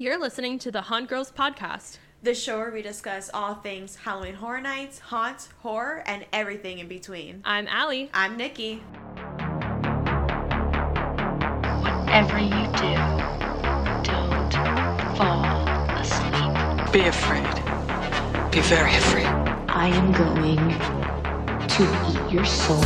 You're listening to the Haunt Girls podcast. The show where we discuss all things Halloween Horror Nights, haunts, horror, and everything in between. I'm Allie. I'm Nikki. Whatever you do, don't fall asleep. Be afraid. Be very afraid. I am going to eat your soul.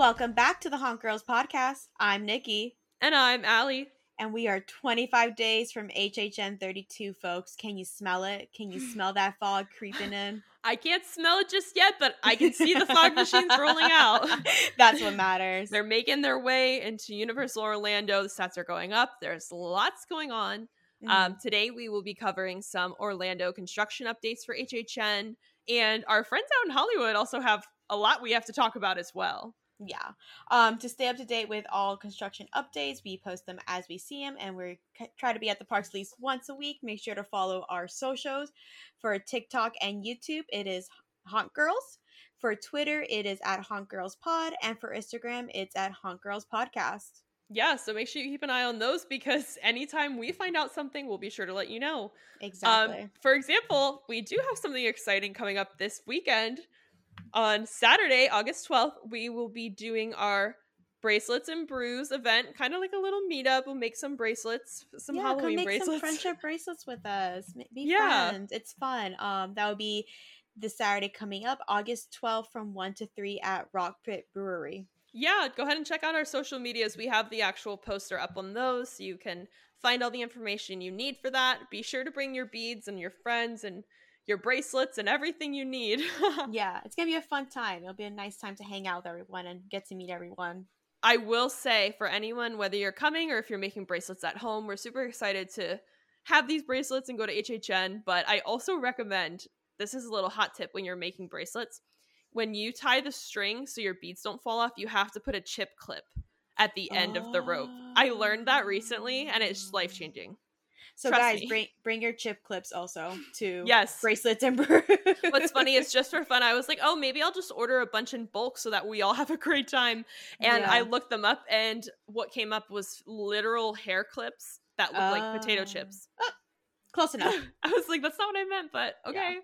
Welcome back to the Haunt Girls podcast. I'm Nikki, And I'm Allie. and we are 25 days from HHN 32, folks. Can you smell it? Can you smell that fog creeping in? I can't smell it just yet, but I can see the fog machines rolling out. That's what matters. They're making their way into Universal Orlando. The stats are going up. There's lots going on. Um, Mhm. today, we will be covering some Orlando construction updates for HHN. And our friends out in Hollywood also have a lot we have to talk about as well. Yeah. Um, to stay up to date with all construction updates, we post them as we see them, and we try to be at the parks at least once a week. Make sure to follow our socials for TikTok and YouTube. It is Haunt Girls. For Twitter, it is at Haunt Girls Pod, and for Instagram, it's at Haunt Girls Podcast. Yeah, so make sure you keep an eye on those because anytime we find out something, we'll be sure to let you know. Exactly. Um, for example, we do have something exciting coming up this weekend. On Saturday, August 12th, we will be doing our bracelets and brews event, kind of like a little meetup. We'll make some bracelets, some yeah, Halloween come make bracelets. some friendship bracelets with us. Be Yeah. friends. It's fun. Um, that will be the Saturday coming up, August 12th from 1 to 3 at Rock Pit Brewery. yeah, go ahead and check out our social medias. We have the actual poster up on those so you can find all the information you need for that. Be sure to bring your beads and your friends and your bracelets and everything you need. yeah, it's gonna be a fun time. It'll be a nice time to hang out with everyone and get to meet everyone. I will say for anyone, whether you're coming or if you're making bracelets at home, we're super excited to have these bracelets and go to HHN. But I also recommend this is a little hot tip when you're making bracelets. When you tie the string so your beads don't fall off, you have to put a chip clip at the end of the rope. I learned that recently and it's life changing. So Trust guys, me. bring bring your chip clips also to Yes. bracelets and brew. What's funny is just for fun, I was like, oh, maybe I'll just order a bunch in bulk so that we all have a great time. And I looked them up, and what came up was literal hair clips that look like potato Ah. chips. close enough. I was like, that's not what I meant, but Yeah.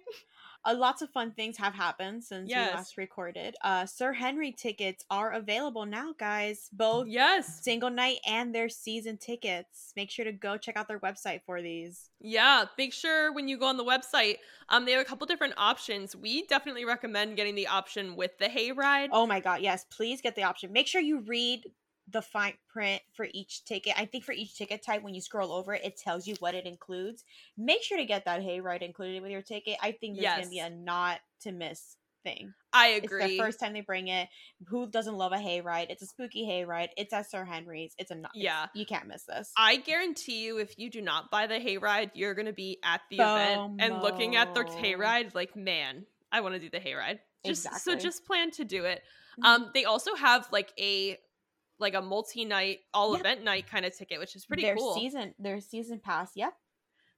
Uh, lots of fun things have happened since Yes. we last recorded. Uh, Sir Henry tickets are available now, guys. Both Yes. single night and their season tickets. Make sure to go check out their website for these. Yeah. Make sure when you go on the website, um, they have a couple different options. We definitely recommend getting the option with the hayride. Oh my god, yes, please get the option. Make sure you read the fine print for each ticket. I think for each ticket type, when you scroll over it, it tells you what it includes. Make sure to get that hayride included with your ticket. I think there's gonna be a not to miss thing. I It's agree. the first time they bring it. Who doesn't love a hayride? It's a spooky hayride. It's at Sir Henry's. It's a not. Yeah. you can't miss this. I guarantee you, if you do not buy the hayride, you're gonna be at the event and looking at the FOMO. hayride, like, man, I want to do the hayride. Just so just plan to do it. Mhm. Um, they also have like a like a multi-night, all Yep. event night kind of ticket, which is pretty their cool. season, their season pass. Yep,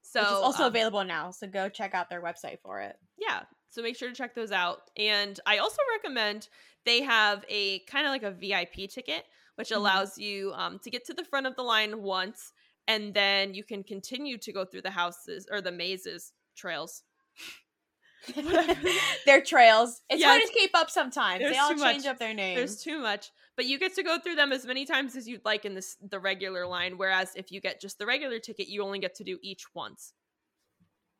so which is also um, available now. So go check out their website for it. yeah so make sure to check those out and i also recommend they have a kind of like a vip ticket which Mhm. allows you um, to get to the front of the line once and then you can continue to go through the houses or the mazes trails their trails. It's hard Yes. to keep up sometimes. They all change much. up their names. there's too much but you get to go through them as many times as you'd like in this the regular line whereas if you get just the regular ticket you only get to do each once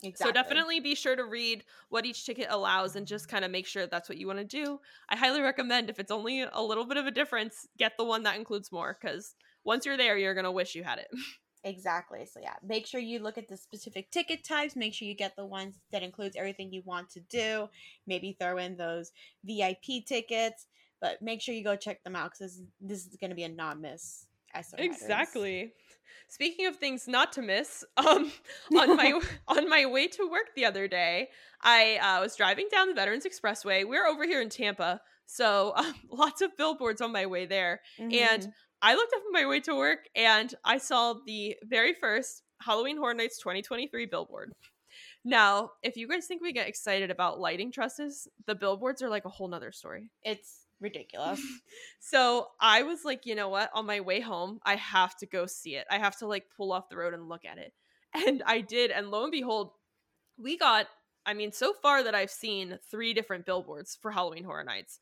exactly. So definitely be sure to read what each ticket allows and just kind of make sure that's what you want to do. I highly recommend if it's only a little bit of a difference, get the one that includes more because once you're there, you're gonna wish you had it. Exactly. So yeah, make sure you look at the specific ticket types. Make sure you get the ones that includes everything you want to do. Maybe throw in those VIP tickets, but make sure you go check them out because this, is going to be a non miss. exactly. Speaking of things not to miss, um, on my on my way to work the other day, I uh, was driving down the Veterans Expressway. We're over here in Tampa, so um, lots of billboards on my way there. Mm-hmm. And I looked up on my way to work and I saw the very first Halloween Horror Nights 2023 billboard. Now, if you guys think we get excited about lighting trusses, the billboards are like a whole nother story. it's ridiculous. So I was like, you know what? On my way home, I have to go see it. I have to like pull off the road and look at it. And I did. And lo and behold, we got, I mean, so far that I've seen three different billboards for Halloween Horror Nights.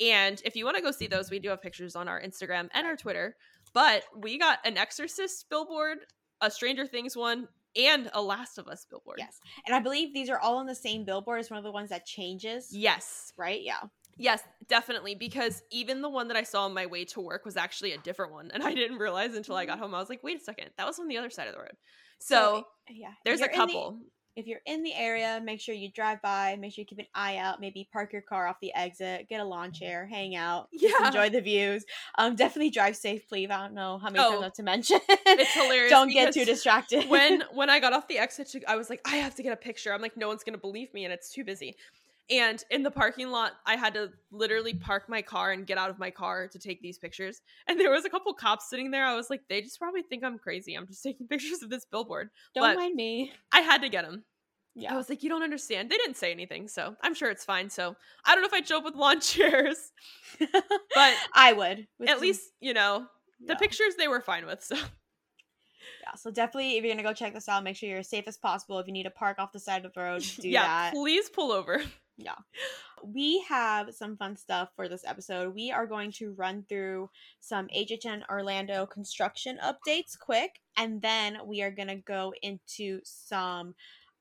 And if you want to go see those, we do have pictures on our Instagram and our Twitter. But we got an Exorcist billboard, a Stranger Things one, and a Last of Us billboard. yes, and I believe these are all on the same billboard. It's one of the ones that changes. Yes. Right. Yeah. Yes, definitely. Because even the one that I saw on my way to work was actually a different one. And I didn't realize until I got home. I was like, wait a second, that was on the other side of the road. So, yeah, there's a you're the- couple. if you're in the area, make sure you drive by. Make sure you keep an eye out. Maybe park your car off the exit. Get a lawn chair. Hang out. just Yeah. enjoy the views. Um, definitely drive safe, please. I don't know how many Oh, times I have to mention. it's hilarious don't get too distracted. when when I got off the exit, to, I was like, I have to get a picture. I'm like, no one's gonna believe me, and it's too busy. And in the parking lot, I had to literally park my car and get out of my car to take these pictures. And there was a couple cops sitting there. I was like, they just probably think I'm crazy. I'm just taking pictures of this billboard. don't but- mind me. I had to get them. Yeah. I was like, you don't understand. They didn't say anything, so I'm sure it's fine. So I don't know if I'd show up with lawn chairs, but I would. at some- least you know the yeah. pictures they were fine with. So Yeah. So definitely, if you're gonna go check this out, make sure you're as safe as possible. If you need to park off the side of the road, do yeah, that. please pull over. We have some fun stuff for this episode. We are going to run through some HHN Orlando construction updates quick, and then we are going to go into some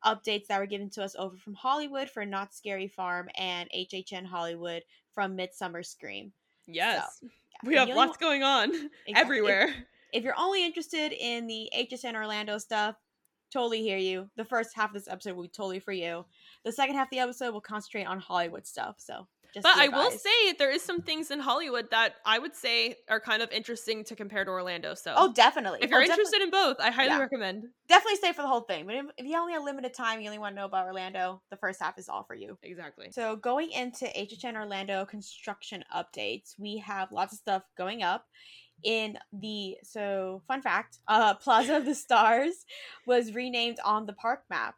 updates that were given to us over from Hollywood for Knott's Scary Farm and HHN Hollywood from Midsummer Scream. Yes, Yeah. we If have lots going on Exactly. If- everywhere. If you're only interested in the HHN Orlando stuff, totally hear you. The first half of this episode will be totally for you. The second half of the episode will concentrate on Hollywood stuff. So, just But I will say there is some things in Hollywood that I would say are kind of interesting to compare to Orlando. So oh, definitely. if you're Oh, interested in both, I highly Yeah. recommend. definitely stay for the whole thing. But if, if you only have limited time, you only want to know about Orlando, the first half is all for you. Exactly. So going into HHN Orlando construction updates, we have lots of stuff going up. In the so fun fact, uh Plaza of the Stars was renamed on the park map.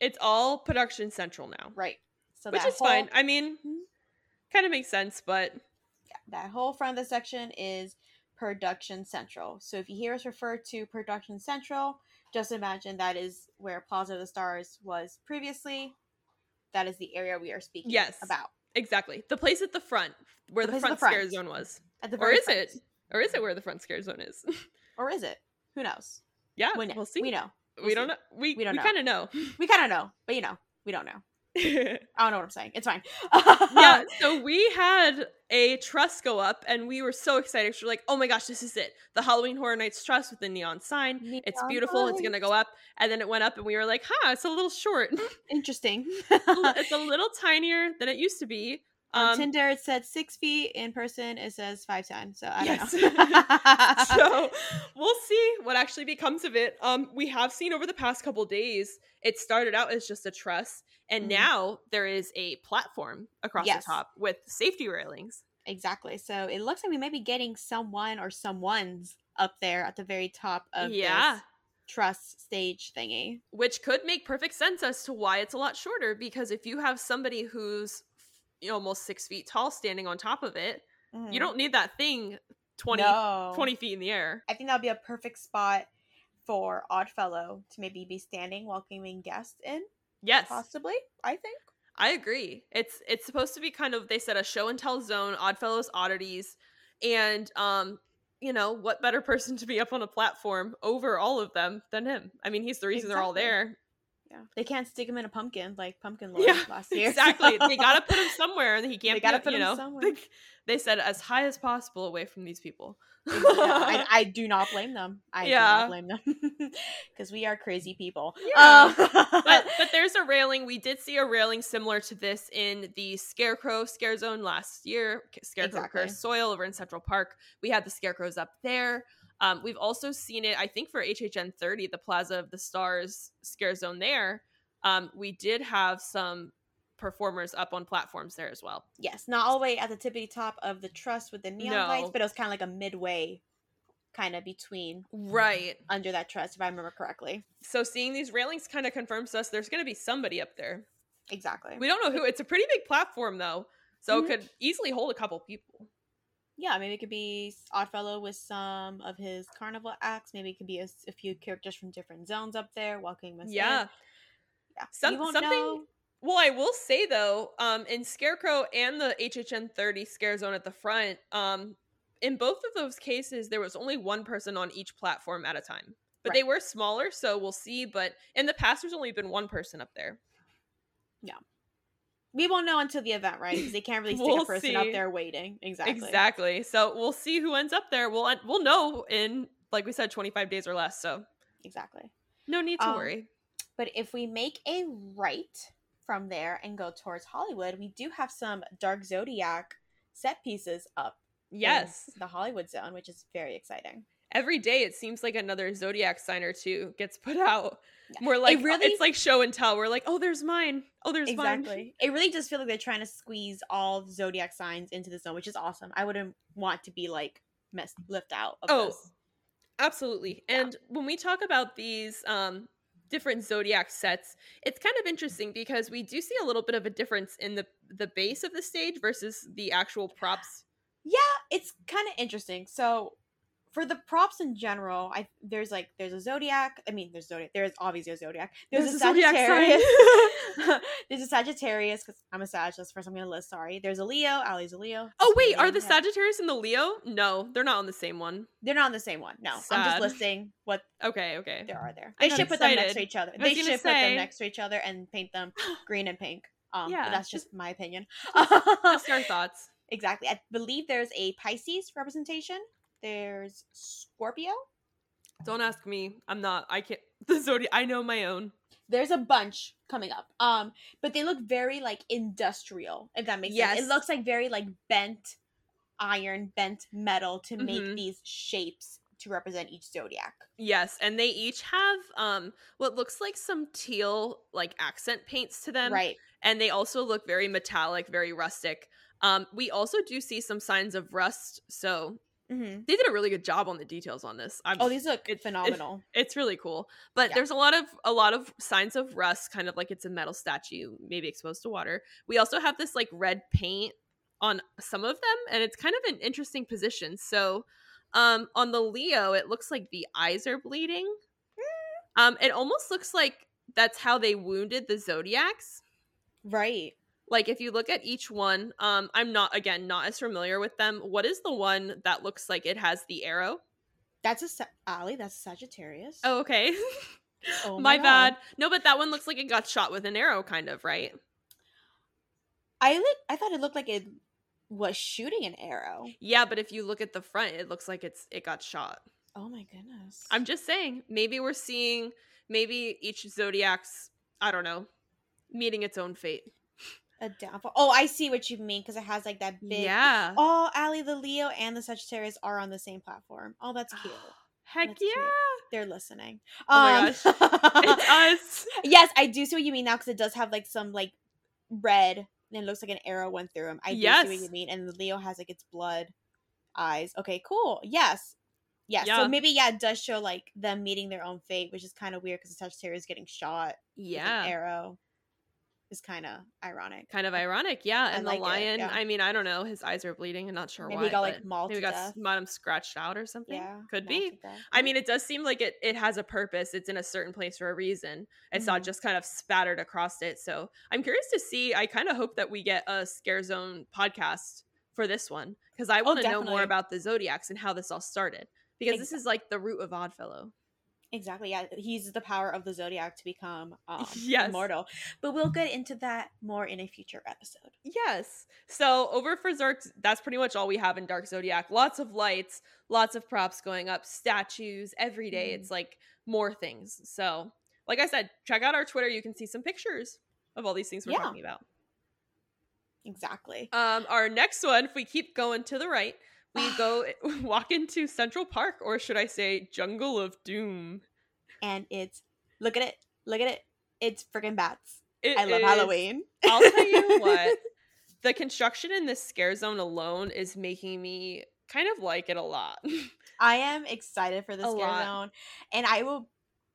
It's all production central now, Right. So which is whole, fine. I mean, Mhm. kind of makes sense, but that whole front of the section is production central. So if you hear us refer to production central, just imagine that is where Plaza of the Stars was previously. That is the area we are speaking Yes. about. exactly the place at the front where The the, place at front, scare zone was, At the or is front. it? Or is it where the front scare zone is? Or is it? Who knows? yeah, We know. we'll see. We know. We don't know. We We don't we know. kind of know. We kind of know, but you know, we don't know. I don't know what I'm saying. It's fine. yeah. So we had a trust go up, and we were so excited. We're like, "Oh my gosh, this is it! The Halloween Horror Nights trust with the neon sign. it's Neon beautiful. It's gonna go up." And then it went up, and we were like, "Huh, it's a little short. Interesting. it's a little tinier than it used to be." On Um, Tinder, it said six feet. In person, it says five ten. So I Yes. don't know. so we'll see what actually becomes of it. Um, we have seen over the past couple days, it started out as just a truss, and Mhm. now there is a platform across Yes. the top with safety railings. exactly. So it looks like we might be getting someone or someone's up there at the very top of Yeah. this truss stage thingy. which could make perfect sense as to why it's a lot shorter because if you have somebody who's almost six feet tall standing on top of it you Mhm. don't need that thing 20, No. 20 feet in the air I think that would be a perfect spot for Oddfellow to maybe be standing welcoming guests in. yes Possibly, I think. i agree it's it's supposed to be kind of they said a show and tell zone oddfellows oddities and um you know what better person to be up on a platform over all of them than him i mean he's the reason they're all there Yeah, they can't stick him in a pumpkin like Pumpkin Lord yeah last year. exactly they gotta put him somewhere and he can't They gotta up, put you him know somewhere. like, they said as high as possible away from these people Yeah, I, I do not blame them. I do not blame them because we are crazy people. Yeah. Um, but but there's a railing. We did see a railing similar to this in the Scarecrow Scare Zone last year. Scarecrow Exactly. Soil over in Central Park. We had the scarecrows up there. Um, we've also seen it, I think, for HHN 30, the Plaza of the Stars Scare Zone there. Um, we did have some performers up on platforms there as well. yes, not all the way at the tippity top of the truss with the neon lights, but it was kind of like a midway, kind of between Right. under that truss, if I remember correctly. So seeing these railings kind of confirms us there's going to be somebody up there. Exactly. We don't know who. It's a pretty big platform though. So Mhm. it could easily hold a couple people. Yeah, maybe it could be Oddfellow with some of his carnival acts. Maybe it could be a few characters from different zones up there walking us in. Yeah. yeah. Some- something- know. Well, I will say though, um, in Scarecrow and the HHN 30 scare zone at the front, um, in both of those cases, there was only one person on each platform at a time. But they were smaller, so we'll see. But in the past, there's only been one person up there. We won't know until the event, right? Because they can't really stick We'll a person up there waiting. Exactly. Exactly. So we'll see who ends up there. We'll we'll know in like we said, 25 days or less. So Exactly. no need to Um, worry. But if we make a right from there and go towards Hollywood, we do have some Dark Zodiac set pieces up. Yes. the Hollywood zone, which is very exciting. Every day it seems like another zodiac sign or two gets put out. Yeah. We're like really- it's like show and tell. We're like, oh, there's mine. Oh, there's mine. It really does feel like they're trying to squeeze all the zodiac signs into the zone, which is awesome. I wouldn't want to be like messed left out of Oh, this. Absolutely. And when we talk about these um different zodiac sets, it's kind of interesting because we do see a little bit of a difference in the the base of the stage versus the actual props. Yeah, it's kind of interesting. So for the props in general, I there's like there's a zodiac. I mean, there's zodiac. There's obviously a zodiac. There's, a, zodiac Sagittarius. there's a Sagittarius because I'm a Sag. That's the first I'm gonna list. Sorry. There's a Leo. Allie's a Leo. oh wait, are the it. Sagittarius and the Leo? No, they're not on the same one. They're not on the same one. No, I'm just listing what Okay, okay. there are there. They should put them next to each other. They should put them next to each other and paint them green and pink. Um, Yeah, that's just my opinion. Just our thoughts. exactly. I believe there's a Pisces representation. There's Scorpio. Don't ask me. I'm not. I can't. The zodiac. I know my own. There's a bunch coming up. Um, but they look very like industrial, if that makes sense. It looks like very like bent iron, bent metal to make Mhm. these shapes to represent each zodiac. Yes, and they each have um what looks like some teal like accent paints to them. right. and they also look very metallic, very rustic. Um, we also do see some signs of rust, so hmm they did a really good job on the details on this. I'm, Oh, these look it- it- phenomenal. it's really cool. But Yeah. there's a lot of a lot of signs of rust, kind of like it's a metal statue, maybe exposed to water. We also have this like red paint on some of them, and it's kind of an interesting position. So, um, on the Leo, it looks like the eyes are bleeding. Um, it almost looks like that's how they wounded the zodiacs right. Like if you look at each one um i'm not again not as familiar with them what is the one that looks like it has the arrow That's a Allie. That's a Sagittarius. oh okay Oh my, God. bad no but that one looks like it got shot with an arrow kind of right I look. I thought it looked like it was shooting an arrow. yeah but if you look at the front it looks like it's it got shot Oh my goodness. i'm just saying maybe we're seeing maybe each zodiac's i don't know meeting its own fate a downfall. Oh, I see what you mean because it has like that big. yeah Oh, Allie, the Leo and the Sagittarius are on the same platform. Oh, that's cute. heck That's yeah cute. They're listening. Oh my Um, it's us yes, I do see what you mean now because it does have like some like red and it looks like an arrow went through him. I do see what you mean. And the Leo has like its blood eyes. Okay, cool. Yes. Yes. Yeah. So maybe yeah, it does show like them meeting their own fate, which is kind of weird because the Sagittarius is getting shot yeah an arrow. Is kind of ironic. kind of ironic yeah and like the it, lion yeah. i mean i don't know his eyes are bleeding i'm not sure Maybe why he got like mauled maybe got death. s- might have scratched out or something Yeah. could be i mean it does seem like it, it has a purpose it's in a certain place for a reason it's not Mhm. just kind of spattered across it so i'm curious to see i kind of hope that we get a scare zone podcast for this one because i want to know more about the zodiacs and how this all started because this is like the root of oddfellow Exactly. Yeah, he uses the power of the zodiac to become um, Yes. immortal. But we'll get into that more in a future episode. Yes. So over for Zark, that's pretty much all we have in Dark Zodiac. Lots of lights, lots of props going up, statues every day. Mhm. It's like more things. So, like I said, check out our Twitter. You can see some pictures of all these things we're Yeah. talking about. Exactly. Um, our next one, if we keep going to the right, we go eh, walk into Central Park, or should I say, Jungle of Doom. and it's look at it, look at it. It's freaking bats. It I love is- Halloween. I'll tell you what, the construction in this scare zone alone is making me kind of like it a lot. I am excited for the A scare lot. zone, and I will.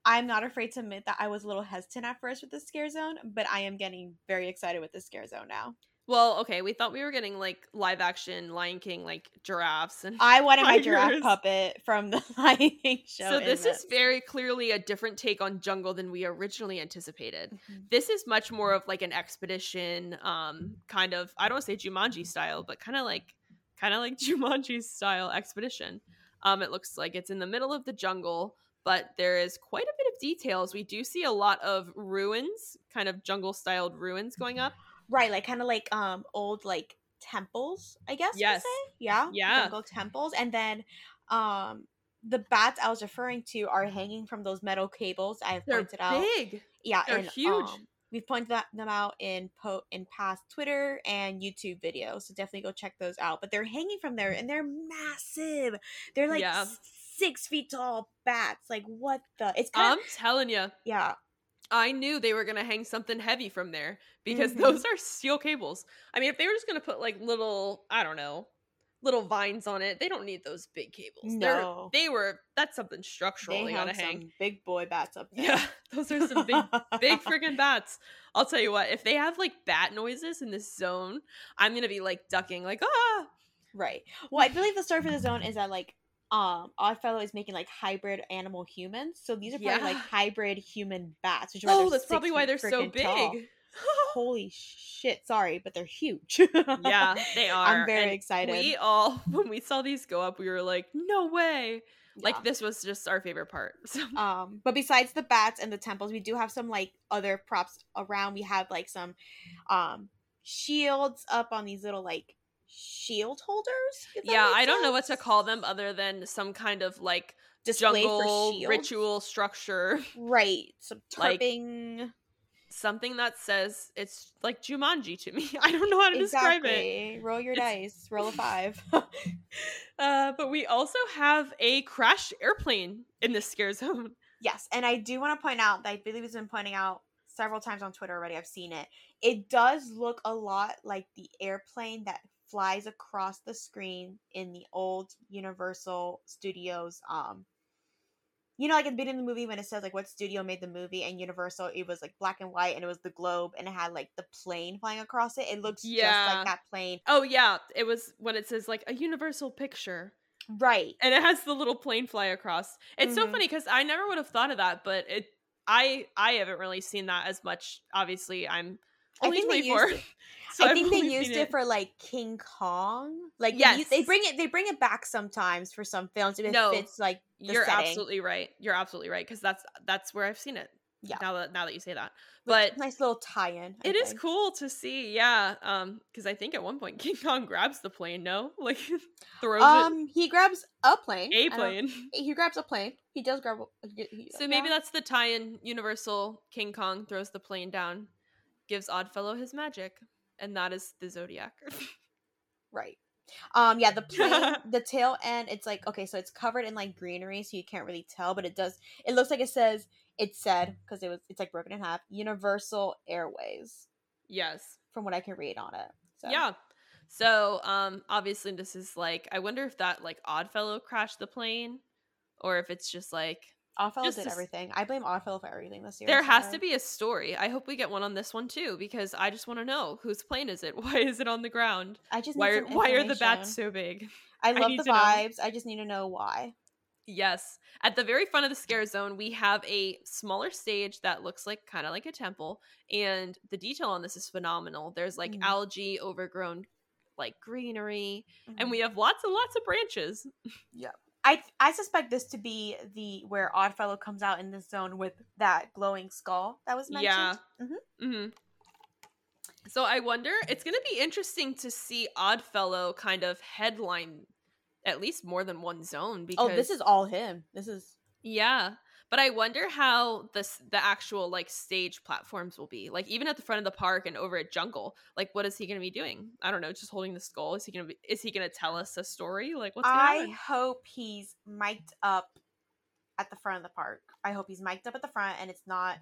I'm not afraid to admit that I was a little hesitant at first with the scare zone, but I am getting very excited with the scare zone now. Well, okay, we thought we were getting like live action Lion King, like giraffes and. I wanted my giraffe puppet from the Lion King show. so this is very clearly a different take on jungle than we originally anticipated. Mhm. This is much more of like an expedition, um, kind of. I don't say Jumanji style, but kind of like, kind of like Jumanji style expedition. Um, it looks like it's in the middle of the jungle, but there is quite a bit of details. We do see a lot of ruins, kind of jungle styled ruins going up. Right, like kind of like um old like temples, I guess. Yes. say? Yeah. Yeah. Jungle temples, and then um the bats I was referring to are hanging from those metal cables I have They're pointed out. big. Yeah, They're and, huge. um, we've pointed them out in po- in past Twitter and YouTube videos, so definitely go check those out. But they're hanging from there, and they're massive. They're like Yeah. six feet tall bats. Like what the? It's kind I'm telling you, yeah, I knew they were gonna hang something heavy from there because Mhm. those are steel cables. I mean, if they were just gonna put like little, I don't know, little vines on it, they don't need those big cables. They're- No. they were. That's something structural. they They, gotta some hang. big boy bats up there. Yeah, those are some big, big freaking bats. I'll tell you what. If they have like bat noises in this zone, I'm gonna be like ducking, like ah. Right. Well, I believe the story for the zone is that like um Oddfellow is making like hybrid animal humans. So these are probably like hybrid human bats, which is Oh, that's probably why they're so tall. big. Holy shit! Sorry, but they're huge. yeah, they are. I'm very and excited. We all, when we saw these go up, we were like, no way. Yeah. Like this was just our favorite part. So Um, but besides the bats and the temples, we do have some like other props around. We have like some um shields up on these little like shield holders. yeah, I don't know what to call them other than some kind of like Display jungle ritual structure, Right. Some Like- something that says it's like Jumanji to me. I don't know how to describe it. Roll your It's- dice. Roll a five. Uh, but we also have a crashed airplane in this scare zone. yes, and I do want to point out that I believe it's been pointing out several times on Twitter already. I've seen it. It does look a lot like the airplane that flies across the screen in the old Universal Studios. Um, you know, like at the beginning of the movie when it says like what studio made the movie and Universal, it was like black and white and it was the globe and it had like the plane flying across it. It looks just like that plane, Oh yeah, it was when it says like a universal picture. right? and it has the little plane fly across. It's so Mhm. funny because I never would have thought of that, but it I I haven't really seen that as much. Obviously, I'm only think they twenty four. used I think they used it for like King Kong. Like they use- they bring it they bring it back sometimes for some films if it No, fits like You're setting. absolutely right. You're absolutely right because that's that's where I've seen it. Yeah. Now that now that you say that, but nice little tie-in. I it is cool to see. Yeah, um, because I think at one point King Kong grabs the plane. No, like throws Um, he grabs a plane. it a plane. He grabs a plane. He does grab. A, he- he- So maybe that's the tie-in. Universal King Kong throws the plane down, gives Oddfellow his magic, and that is the Zodiac. right. Um, yeah, the plane, the tail end. It's like okay, so it's covered in like greenery, so you can't really tell, but it does. It looks like it says. It said because it was. It's like broken in half. Universal Airways, yes. from what I can read on it. So. Yeah. So, um, obviously, this is like I wonder if that like Oddfellow crashed the plane, or if it's just like Oddfellow Just did to everything. I blame Oddfellow for everything this year. there has to be a story. I hope we get one on this one too, because I just want to know whose plane is it? Why is it on the ground? I just need Why are some why are the bats so big? I I love need the to know. vibes. I just need to know why. Yes. At the very front of the scare zone, we have a smaller stage that looks like kind of like a temple, and the detail on this is phenomenal. There's like Mhm. algae, overgrown like greenery, Mm-hmm. and we have lots and lots of branches. I I suspect this to be the where Oddfellow comes out in this zone with that glowing skull that was mentioned. Yeah. Mhm. hmm So I wonder, it's going to be interesting to see Oddfellow kind of headline at least more than one zone because Oh, this is all him. This is yeah. But I wonder how this the actual like stage platforms will be. Like even at the front of the park and over at Jungle, like what is he going to be doing? I don't know, just holding the skull. Is he going to be is he going to tell us a story? Like what's I happen? hope he's mic'd up at the front of the park. I hope he's mic'd up at the front and it's not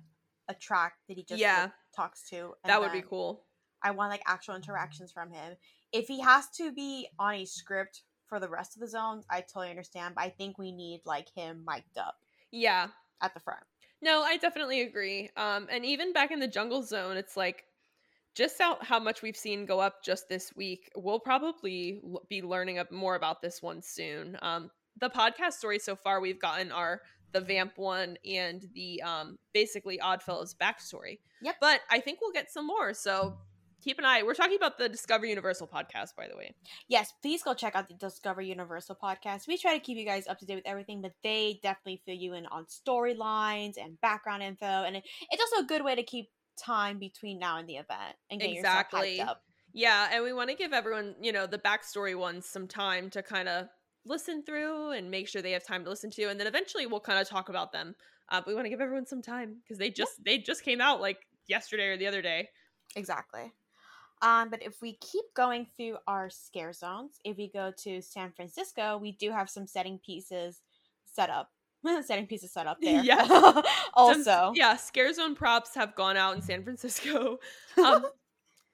a track that he just Yeah. like, talks to. and That would be cool. I want like actual interactions from him. If he has to be on a script for the rest of the zones, I totally understand. But I think we need like him mic'd up Yeah. at the front. No, I definitely agree. Um, and even back in the jungle zone, it's like just out how much we've seen go up just this week, we'll probably l- be learning up more about this one soon. Um, the podcast stories so far we've gotten are the Vamp one and the um, basically Oddfellows backstory. Yep. But I think we'll get some more. So keep an eye. We're talking about the Discover Universal podcast, by the way. Yes, please go check out the Discover Universal podcast. We try to keep you guys up to date with everything, but they definitely fill you in on storylines and background info, and it, it's also a good way to keep time between now and the event and get Exactly. yourself hyped up. Yeah, and we want to give everyone, you know, the backstory ones some time to kind of listen through and make sure they have time to listen to, and then eventually we'll kind of talk about them. Uh, but we want to give everyone some time because they just they just came out like yesterday or the other day. Exactly. Um, but if we keep going through our scare zones, if we go to San Francisco, we do have some setting pieces set up. setting pieces set up there. Yes. also, Some- yeah, scare zone props have gone out in San Francisco. Um,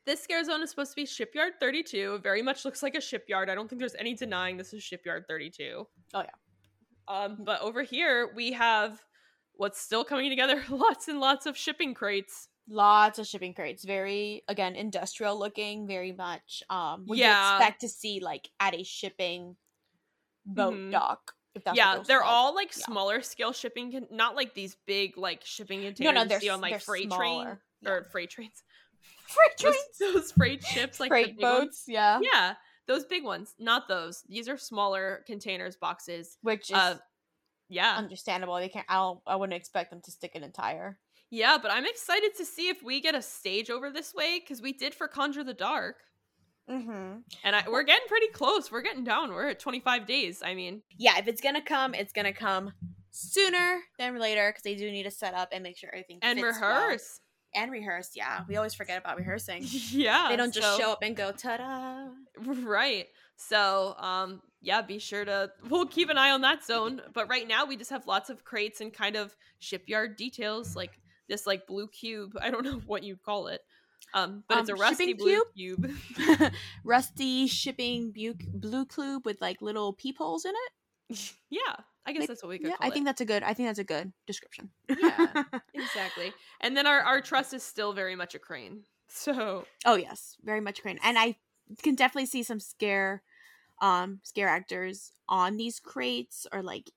this scare zone is supposed to be Shipyard 32. It very much looks like a shipyard. I don't think there's any denying this is Shipyard 32. Oh, yeah. Um, but over here we have what's still coming together. Lots and lots of shipping crates. Lots of shipping crates. Very again industrial looking. Very much. Um, what Yeah. you expect to see like at a shipping boat Mhm. dock. Yeah, those they're called. all like Yeah. smaller scale shipping, con- not like these big like shipping containers no. you They're on like they're freight smaller. train Yeah. or freight trains, freight trains, those freight ships, like the freight big ones. boats. Yeah. Yeah, those big ones, not those. These are smaller containers, boxes. which is Uh, yeah, understandable. They can't. I don't. I wouldn't expect them to stick an entire. Yeah, but I'm excited to see if we get a stage over this way because we did for Conjure the Dark, Mm-hmm. and I, we're getting pretty close. We're getting down. We're at 25 days. I mean, Yeah, if it's gonna come, it's gonna come sooner than later because they do need to set up and make sure everything and fits well. rehearse. and rehearse. Yeah, we always forget about rehearsing. yeah, they don't just so- show up and go ta-da. Right. So, um, yeah, be sure to we'll keep an eye on that zone. But right now we just have lots of crates and kind of shipyard details, like this like blue cube. I don't know what you'd call it. Um, but it's a Um, rusty blue cube. Rusty shipping bu- blue cube with like little peepholes in it. yeah, I guess Like, that's what we could Yeah, I it. think that's a good. I think that's a good description. Yeah. exactly. And then our our truss is still very much a crane. So oh yes, very much crane, and I can definitely see some scare, um, scare actors on these crates or like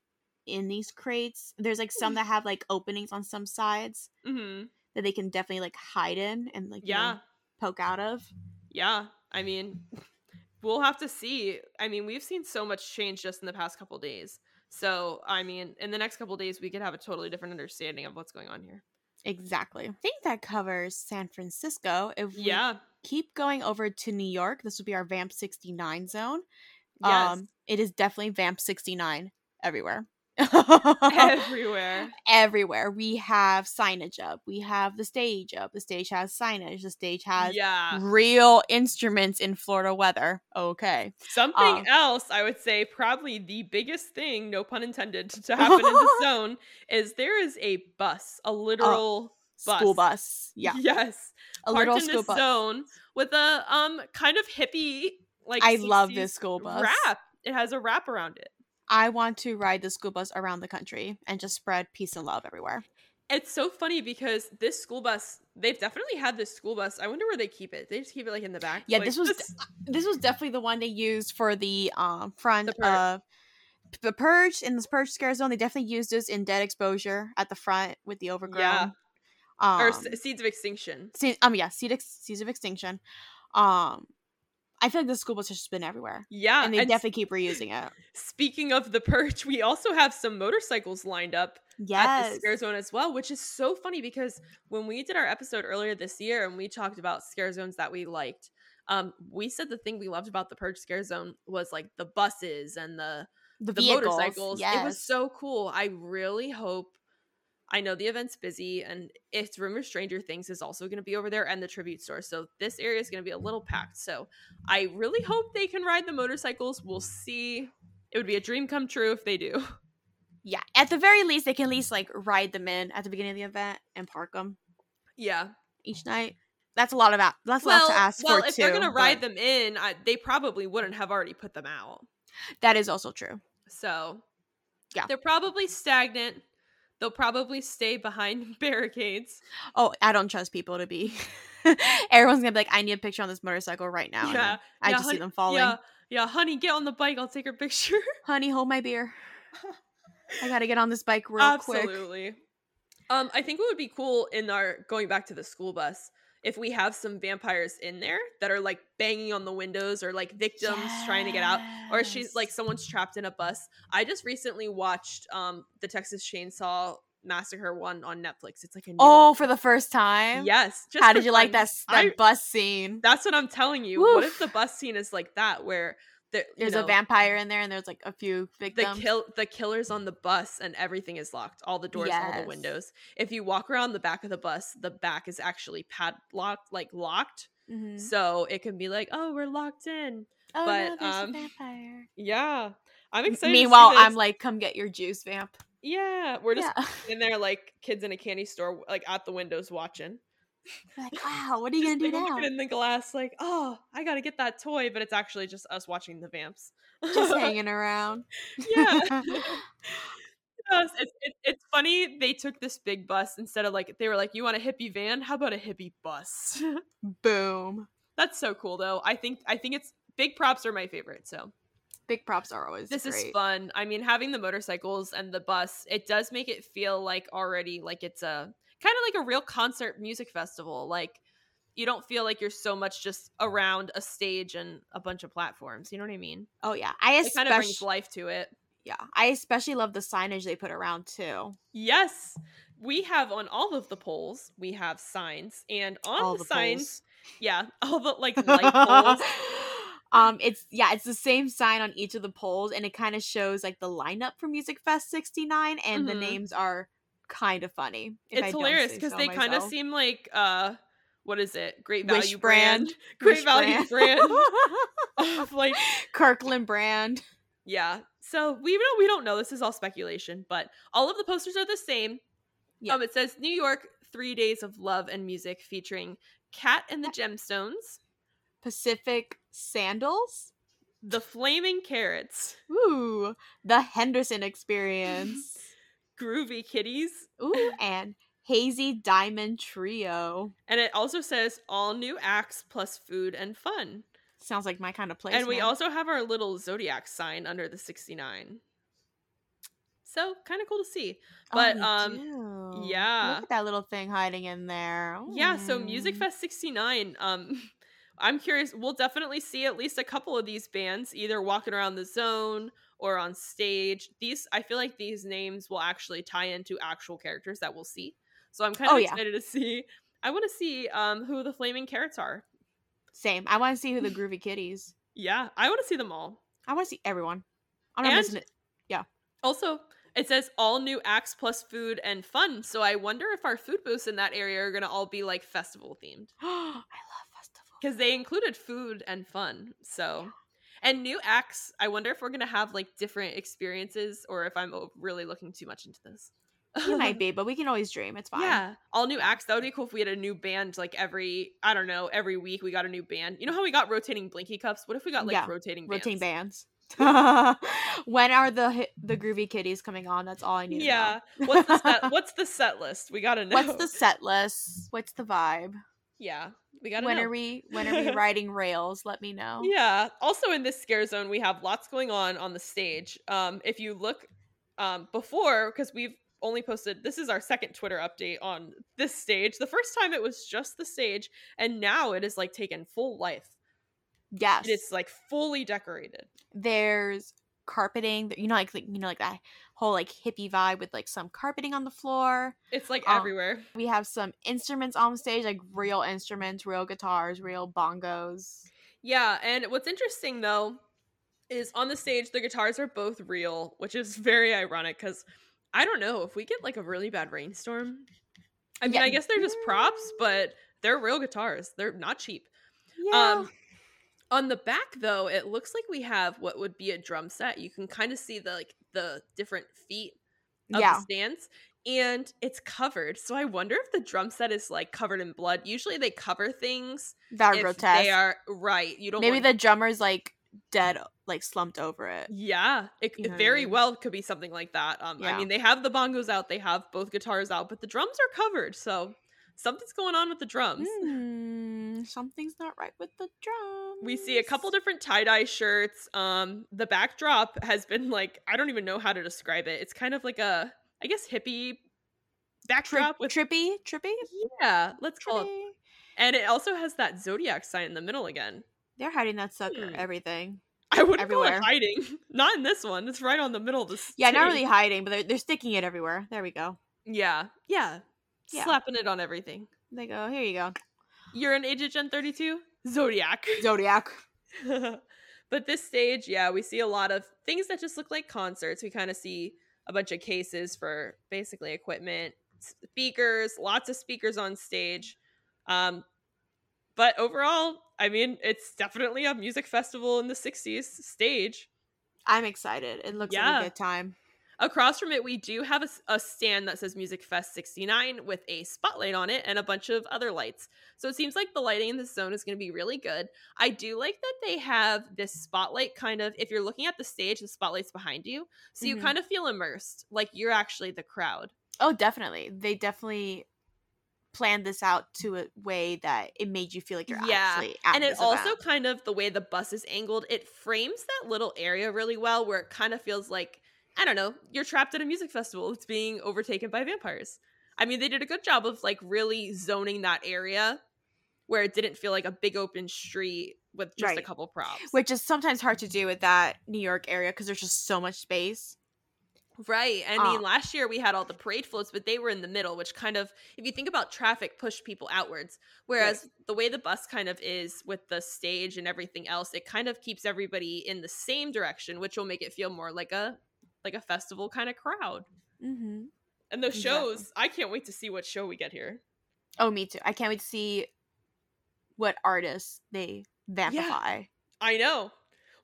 in these crates. There's like some that have like openings on some sides mhm. that they can definitely like hide in and like you know, yeah, poke out of. yeah. I mean, we'll have to see. I mean, we've seen so much change just in the past couple days. So, I mean, in the next couple days, we could have a totally different understanding of what's going on here. Exactly. I think that covers San Francisco. If we Yeah. keep going over to New York, this would be our Vamp 69 zone. Yes. Um, it is definitely Vamp 69 everywhere. Everywhere. everywhere. We have signage up. We have the stage up. The stage has signage. The stage has yeah. real instruments in Florida weather. Okay. Something um, else, I would say, probably the biggest thing, no pun intended, to happen in the zone is there is a bus, a literal School Bus. bus. Yeah. Yes. A parked in school bus. zone with a um kind of hippie like I love this school bus. wrap. It has a wrap around it. I want to ride the school bus around the country and just spread peace and love everywhere. It's so funny because this school bus, they've definitely had this school bus. I wonder where they keep it. They just keep it like in the back. Yeah, Like, this was that's- this was definitely the one they used for the um front The of the purge in this purge scare zone. They definitely used this in dead exposure at the front with the overgrown. Yeah. Um, or seeds of extinction. se- um yeah, seed ex- seeds of extinction. Um, I feel like the school bus has just been everywhere, Yeah, and they and definitely keep reusing it. Speaking of the purge, we also have some motorcycles lined up at the scare zone as well, which is so funny because when we did our episode earlier this year and we talked about scare zones that we liked, um, we said the thing we loved about the purge scare zone was like the buses and the the, the motorcycles. Yes. It was so cool. I really hope. I know the event's busy, and it's rumor Stranger Things is also going to be over there, and the tribute store. So this area is going to be a little packed. So I really hope they can ride the motorcycles. We'll see. It would be a dream come true if they do. yeah. At the very least, they can at least like ride them in at the beginning of the event and park them Yeah. each night. That's a lot of a- that's a well, lot to ask well, for if too. they're going to ride them in, I, they probably wouldn't have already put them out. that is also true. So Yeah. they're probably stagnant. They'll probably stay behind barricades. Oh, I don't trust people to be Everyone's gonna be like, I need a picture on this motorcycle right now. Yeah, I yeah, just see honey- them falling. Yeah, yeah, honey, get on the bike. I'll take her picture. Honey, hold my beer. I gotta get on this bike real quick. Absolutely. Um, I think it would be cool in our going back to the school bus if we have some vampires in there that are like banging on the windows or like victims trying to get out or she's like someone's trapped in a bus. I just recently watched um the Texas Chainsaw Massacre one on Netflix. It's like a new Oh, one. for the first time? yes. How did you like that, that I- bus scene? That's what I'm telling you. What if the bus scene is like that where there, There's a vampire in there and there's like a few big the kill the killers on the bus and everything is locked all the doors all the windows if you walk around the back of the bus the back is actually padlocked like locked Mhm. so it can be like oh we're locked in Oh but, no, there's um, a vampire. yeah i'm excited to see Meanwhile, I'm like, come get your juice, vamp. yeah we're just Yeah. in there like kids in a candy store like at the windows watching like, wow, what are you gonna do now? in the glass like oh i gotta get that toy but it's actually just us watching the vamps Just hanging around. yeah Yes, it's, it's it's funny they took this big bus instead of like they were like you want a hippie van how about a hippie bus Boom. that's so cool though i think i think it's big props are my favorite so Big props are always this great. is fun i mean having the motorcycles and the bus it does make it feel like already like it's a kind of like a real concert music festival like you don't feel like you're so much just around a stage and a bunch of platforms you know what i mean Oh yeah, I it kind of brings especially life to it yeah, I especially love the signage they put around too. Yes. We have on all of the poles, we have signs. And on All the, the signs, yeah, all the like light poles. um, it's yeah, it's the same sign on each of the poles, and it kind of shows like the lineup for Music Fest '69, and the Mhm. names are kind of funny. I It's don't hilarious because so they kind of seem like uh what is it? Great Wish value brand. brand. Great Wish value brand. of like Kirkland brand. yeah. So we don't we don't know. This is all speculation, but all of the posters are the same. Yeah. Um, it says New York, three days of love and music featuring Cat and the Gemstones, Pacific sandals. the Flaming Carrots, Ooh, the Henderson experience. Groovy Kitties, Ooh, and Hazy Diamond Trio. And it also says all new acts plus food and fun. Sounds like my kind of place. and we also have our little zodiac sign under the 69. So kind of cool to see. Oh, But we um do. yeah. Look at that little thing hiding in there. yeah, so Music Fest 69 um I'm curious we'll definitely see at least a couple of these bands either walking around the zone or on stage. These I feel like these names will actually tie into actual characters that we'll see. So I'm kind of Oh, yeah. excited to see. I want to see um who the flaming carrots are. Same. I want to see who the Groovy Kitties. Yeah, I want to see them all. I want to see everyone. I'm not And- missing it. Yeah. Also, it says all new acts plus food and fun. So I wonder if our food booths in that area are gonna all be like festival themed I love festival. because they included food and fun. So, and new acts. I wonder if we're gonna have like different experiences or if I'm really looking too much into this. You might be, but we can always dream. It's fine. Yeah, all new acts. That would be cool if we had a new band like every I don't know every week we got a new band. You know how we got rotating blinky cups? What if we got like Yeah, rotating Rotating bands? bands. when are the the Groovy Kitties coming on? That's all I need. Yeah. What's the set? What's the set list? We gotta know. What's the set list? What's the vibe? Yeah, we gotta When know. are we when are we riding rails? Let me know. Yeah. Also in this scare zone, we have lots going on on the stage. Um, if you look um before, because we've only posted this is our second Twitter update on this stage. The first time it was just the stage, and now it is like taken full life. Yes. It is like fully decorated. There's carpeting. You know, like like, you know, like that whole like hippie vibe with like some carpeting on the floor. It's like Um, everywhere. We have some instruments on stage, like real instruments, real guitars, real bongos. Yeah, and what's interesting though is on the stage the guitars are both real, which is very ironic because I don't know if we get like a really bad rainstorm. I mean, Yeah. I guess they're just props, but they're real guitars. They're not cheap. Yeah. Um on the back though, it looks like we have what would be a drum set. You can kind of see the like the different feet of yeah. the stands and it's covered. So I wonder if the drum set is like covered in blood. Usually they cover things That grotesque. they are right. You don't Maybe want the drummer's like dead, like slumped over it. Yeah, it, You it know what I very mean? well could be something like that. Um, I mean, they have the bongos out, they have both guitars out, but the drums are covered, so something's going on with the drums. Something's not right with the drums. We see a couple different tie-dye shirts. Um the backdrop has been like I don't even know how to describe it. It's kind of like a I guess hippie Tri- backdrop with trippy, trippy, yeah, let's call it. And it also has that zodiac sign in the middle again. They're hiding that sucker. Hmm. Everything. I wouldn't call Everywhere. it hiding. Not in this one. It's right on the middle of the Yeah, not really hiding, but they're they're sticking it everywhere. There we go. Yeah, yeah. Yeah. Slapping it on everything. They go. Here you go. You're an Age of Gen 32? Zodiac. Zodiac. but this stage, yeah, we see a lot of things that just look like concerts. We kind of see a bunch of cases for basically equipment, speakers, lots of speakers on stage. Um, but overall, I mean, it's definitely a music festival in the 60s stage. I'm excited. It looks Yeah. like a good time. Across from it, we do have a stand that says Music Fest 69 with a spotlight on it and a bunch of other lights. So it seems like the lighting in this zone is going to be really good. I do like that they have this spotlight kind of, if you're looking at the stage, the spotlight's behind you. So you Mhm. kind of feel immersed, like you're actually the crowd. Oh, definitely. They definitely planned this out to a way that it made you feel like you're Yeah, actually at and it also event. kind of, the way the bus is angled, it frames that little area really well where it kind of feels like, I don't know, you're trapped at a music festival. It's being overtaken by vampires. I mean, they did a good job of like really zoning that area where it didn't feel like a big open street with just a couple props. which is sometimes hard to do with that New York area because there's just so much space. right. I mean, Uh, last year we had all the parade floats, but they were in the middle, which kind of, if you think about traffic, push people outwards. Whereas the way the bus kind of is with the stage and everything else, it kind of keeps everybody in the same direction, which will make it feel more like a like a festival kind of crowd. Mm-hmm. And those Exactly. shows, I can't wait to see what show we get here. Oh, me too. I can't wait to see what artists they vampify. I know.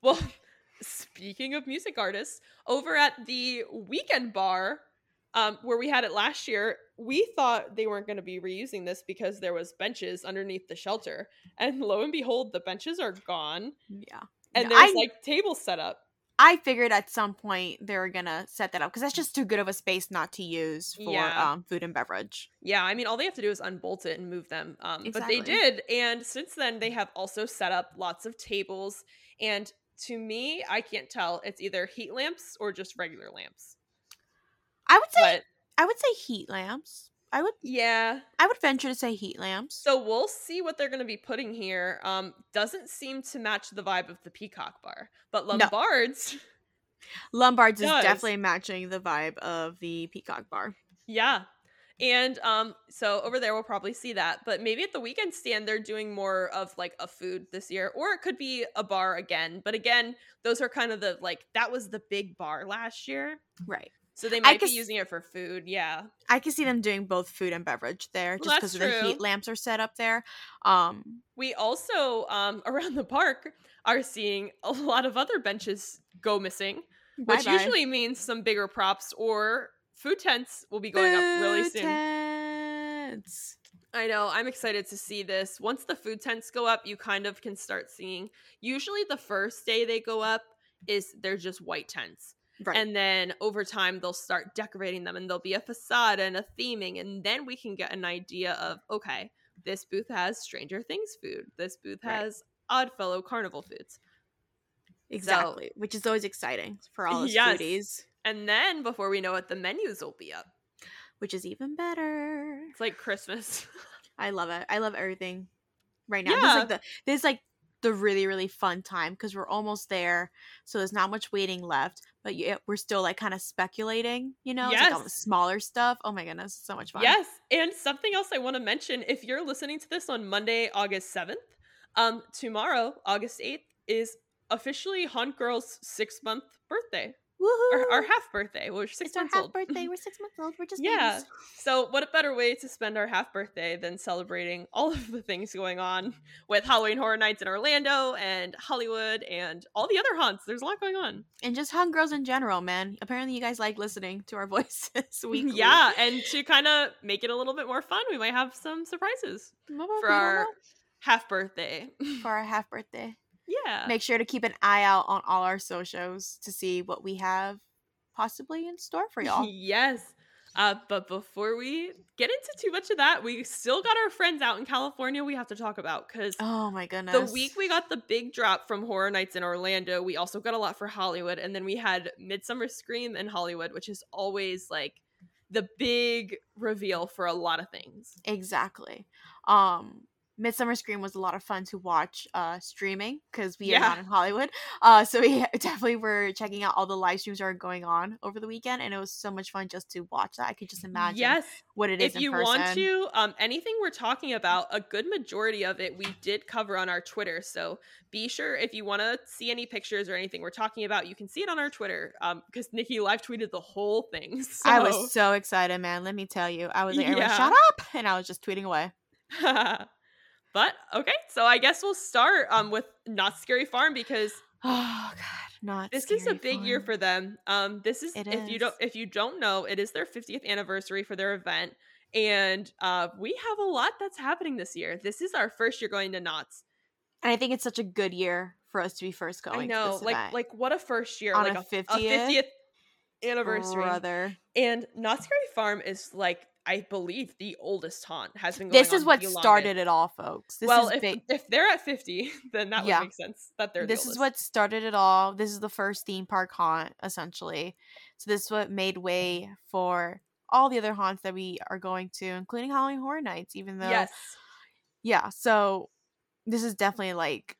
Well, speaking of music artists, over at the weekend bar, um, where we had it last year, we thought they weren't going to be reusing this because there was benches underneath the shelter, and lo and behold, the benches are gone, Yeah. and Yeah, there's I- like tables set up. I figured at some point they were gonna set that up because that's just too good of a space not to use for Yeah. um, food and beverage. Yeah, I mean, all they have to do is unbolt it and move them. Um, But they did, and since then they have also set up lots of tables. And to me, I can't tell it's either heat lamps or just regular lamps. I would say But I would say heat lamps. I would yeah, I would venture to say heat lamps. So we'll see what they're going to be putting here. Um, doesn't seem to match the vibe of the Peacock Bar, but No. Lombard's, Lombard's is definitely matching the vibe of the Peacock Bar. yeah. And um, so over there we'll probably see that, but maybe at the weekend stand they're doing more of like a food this year, or it could be a bar again. But again, those are kind of the like that was the big bar last year, Right. So they might could be using it for food. Yeah, I can see them doing both food and beverage there, just because the heat lamps are set up there. Um, we also um around the park are seeing a lot of other benches go missing. which bye-bye. usually means some bigger props or food tents will be going up really Food soon. tents. I know. I'm excited to see this. Once the food tents go up, you kind of can start seeing. Usually, the first day they go up is they're just white tents. Right. And then over time, they'll start decorating them and there'll be a facade and a theming. And then we can get an idea of okay, this booth has Stranger Things food. This booth Right. has Oddfellow carnival foods. exactly. Which is always exciting for all us Yes. foodies. And then before we know it, the menus will be up. Which is even better. It's like Christmas. I love it. I love everything right now. This is like the this is like the really really fun time because we're almost there, so there's not much waiting left. But yeah, we're still like kind of speculating, you know, It's like all the smaller stuff. Oh my goodness, so much fun. Yes, and something else I want to mention: if you're listening to this on Monday, August seventh, um, tomorrow, August eighth, is officially Haunt Girl's six month birthday, or our half birthday. We're six it's our months half old. birthday. We're six months old. We're just Yeah. babies. So, what a better way to spend our half birthday than celebrating all of the things going on with Halloween Horror Nights in Orlando and Hollywood and all the other haunts? There's a lot going on. and just Haunt Girls in general, man. Apparently, you guys like listening to our voices mm, weekly. Yeah, and to kind of make it a little bit more fun, we might have some surprises for our half birthday. for our half birthday. Yeah. Make sure to keep an eye out on all our socials to see what we have possibly in store for y'all. yes. Uh, but before we get into too much of that, we still got our friends out in California we have to talk about because Oh my goodness, the week we got the big drop from Horror Nights in Orlando, we also got a lot for Hollywood. And then we had Midsummer Scream in Hollywood, which is always like the big reveal for a lot of things. Exactly. Um Midsummer Scream was a lot of fun to watch uh streaming because we Yeah. are not in Hollywood. Uh so we definitely were checking out all the live streams that are going on over the weekend and it was so much fun just to watch that. I could just imagine Yes. what it is if you person. want to um anything we're talking about a good majority of it we did cover on our twitter so be sure if you want to see any pictures or anything we're talking about you can see it on our twitter um because nikki live tweeted the whole thing so. I was so excited, man. Let me tell you. I was like, everyone, Yeah. shut up! And I was just tweeting away. But okay so i guess we'll start um with Knott's Scary Farm because Oh god, not this is a big year for them um this is It if you don't if you don't know it is their 50th anniversary for their event and uh we have a lot that's happening this year this is our first year going to Knott's And I think it's such a good year for us to be first going. I know, like event. like what a first year, On like a a, a 50th? 50th anniversary. brother. And Knott's Scary Farm is like I believe the oldest haunt has been going This is what the started it all, folks. This well, is if big. if they're at 50, then that Yeah. would make sense that they're the this is what started it all. This is the first theme park haunt, essentially. So this is what made way for all the other haunts that we are going to, including Halloween Horror Nights. Even though, Yes. yeah. So this is definitely like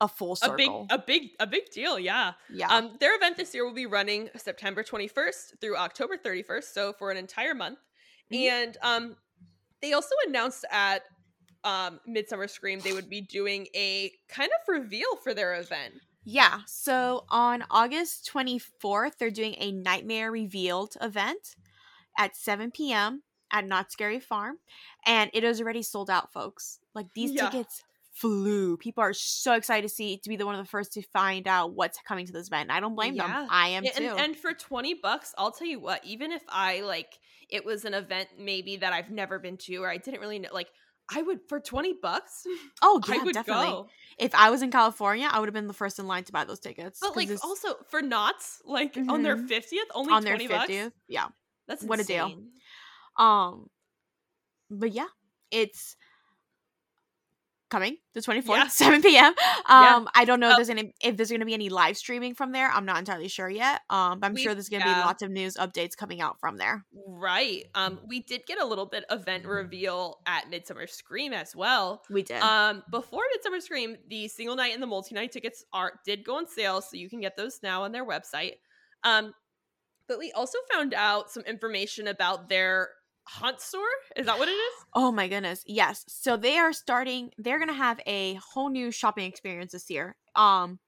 a full A big circle. a big a big deal, yeah. yeah, Um their event this year will be running September 21st through October 31st, so for an entire month. Mhm. And um they also announced at um Midsummer Scream they would be doing a kind of reveal for their event. yeah. So on August twenty fourth, they're doing a Nightmare Revealed event at seven p.m. at Knott's Scary Farm, and it is already sold out, folks. Like these Yeah. tickets flew. People are so excited to see to be the one of the first to find out what's coming to this event. I don't blame Yeah. them. I am Yeah, too. and, and for 20 bucks, I'll tell you what, even if I like it was an event maybe that I've never been to or I didn't really know like I would for 20 bucks, oh I yeah, would definitely. go. If I was in California, I would have been the first in line to buy those tickets. But like this- also for Knott's, like on their Mhm. 50th, only on their 20 bucks. fiftieth, yeah. That's What a deal. Um, but yeah, it's coming the 24th Yeah. 7 p.m um Yeah. i don't know if Uh, there's any if there's gonna be any live streaming from there i'm not entirely sure yet um but i'm We- sure there's gonna yeah. be lots of news updates coming out from there Right. Um we did get a little bit event reveal at Midsummer Scream as well. we did Um, before Midsummer Scream, the single night and the multi night tickets are did go on sale, so you can get those now on their website. Um, but we also found out some information about their hunt store. Is that what it is? oh my goodness yes so they are starting they're gonna have a whole new shopping experience this year um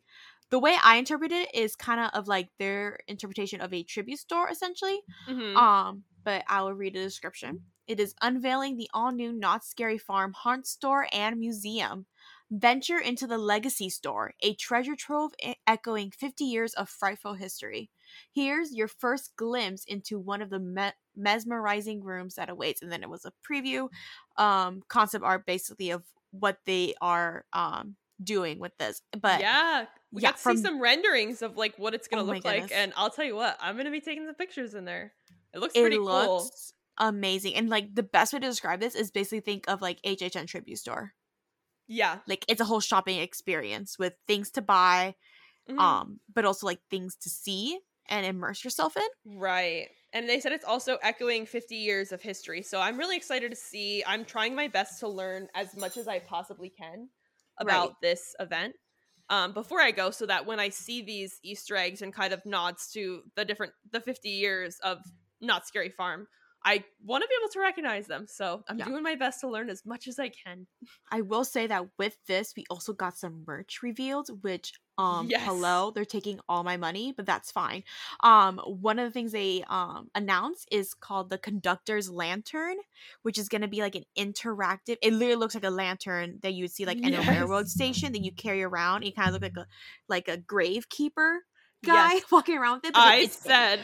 the way i interpret it is kind of of like their interpretation of a tribute store essentially Mhm. Um, but I will read a description. It is unveiling the all new Knott's Scary Farm Haunt Store and Museum. Venture into the Legacy Store, a treasure trove echoing 50 years of frightful history. Here's your first glimpse into one of the me- mesmerizing rooms that awaits. And then it was a preview, um, concept art basically of what they are um doing with this. But yeah, we yeah, got to from- see some renderings of like what it's gonna Oh look like, and I'll tell you what, I'm gonna be taking the pictures in there. It looks it pretty looks cool. amazing. And like the best way to describe this is basically think of like HHN Tribute Store. Yeah. like it's a whole shopping experience with things to buy Mhm. um but also like things to see and immerse yourself in Right. And they said it's also echoing 50 years of history. So I'm really excited to see. I'm trying my best to learn as much as I possibly can about Right. this event um, before I go so that when I see these Easter eggs and kind of nods to the different, the 50 years of Knott's Scary Farm, I want to be able to recognize them. So I'm Yeah. doing my best to learn as much as I can. i will say that with this we also got some merch revealed which um Yes. hello they're taking all my money but that's fine um one of the things they um announced is called the conductor's lantern which is going to be like an interactive it literally looks like a lantern that you would see like in a railroad station that you carry around it kind of look like a like a grave keeper guy Yes. walking around with it I said,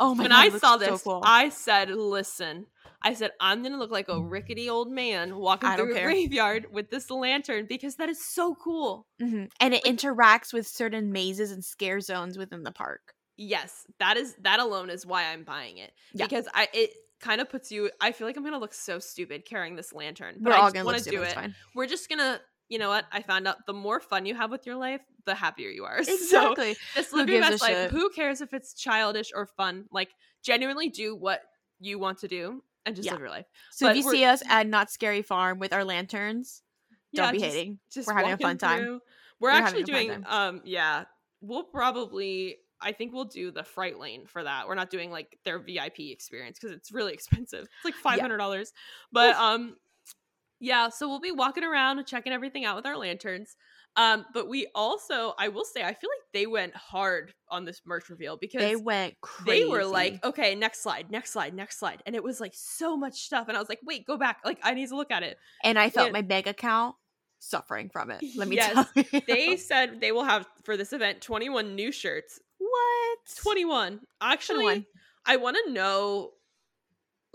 Oh my god, when god! I saw so this, cool. I said, "Listen." I said, "I'm gonna look like a rickety old man walking through a graveyard with this lantern because that is so cool." Mhm. and it interacts with certain mazes and scare zones within the park. yes, that is that alone is why I'm buying it Yeah. because I it kind of puts you. I feel like I'm gonna look so stupid carrying this lantern, but We're I all gonna want to do it. fine. We're just gonna. You know what? I found out the more fun you have with your life, the happier you are. So Exactly. just Who live your best life. shit? Who cares if it's childish or fun? Like genuinely do what you want to do and just Yeah. live your life. So But if you see us at Knott's Scary Farm with our lanterns, don't be just- hating. just We're having a fun time. We're, We're actually doing um yeah, we'll probably I think we'll do the fright lane for that. We're not doing like their VIP experience because it's really expensive. It's like five hundred dollars. But um yeah, so we'll be walking around and checking everything out with our lanterns. Um, but we also, I will say, I feel like they went hard on this merch reveal because They went crazy. they were like, okay, next slide, next slide, next slide. And it was like so much stuff. And I was like, wait, go back. Like, I need to look at it. and I felt yeah. my bank account suffering from it. Let me Yes. tell you. They said they will have for this event 21 new shirts. what? 21. Actually, 21. I want to know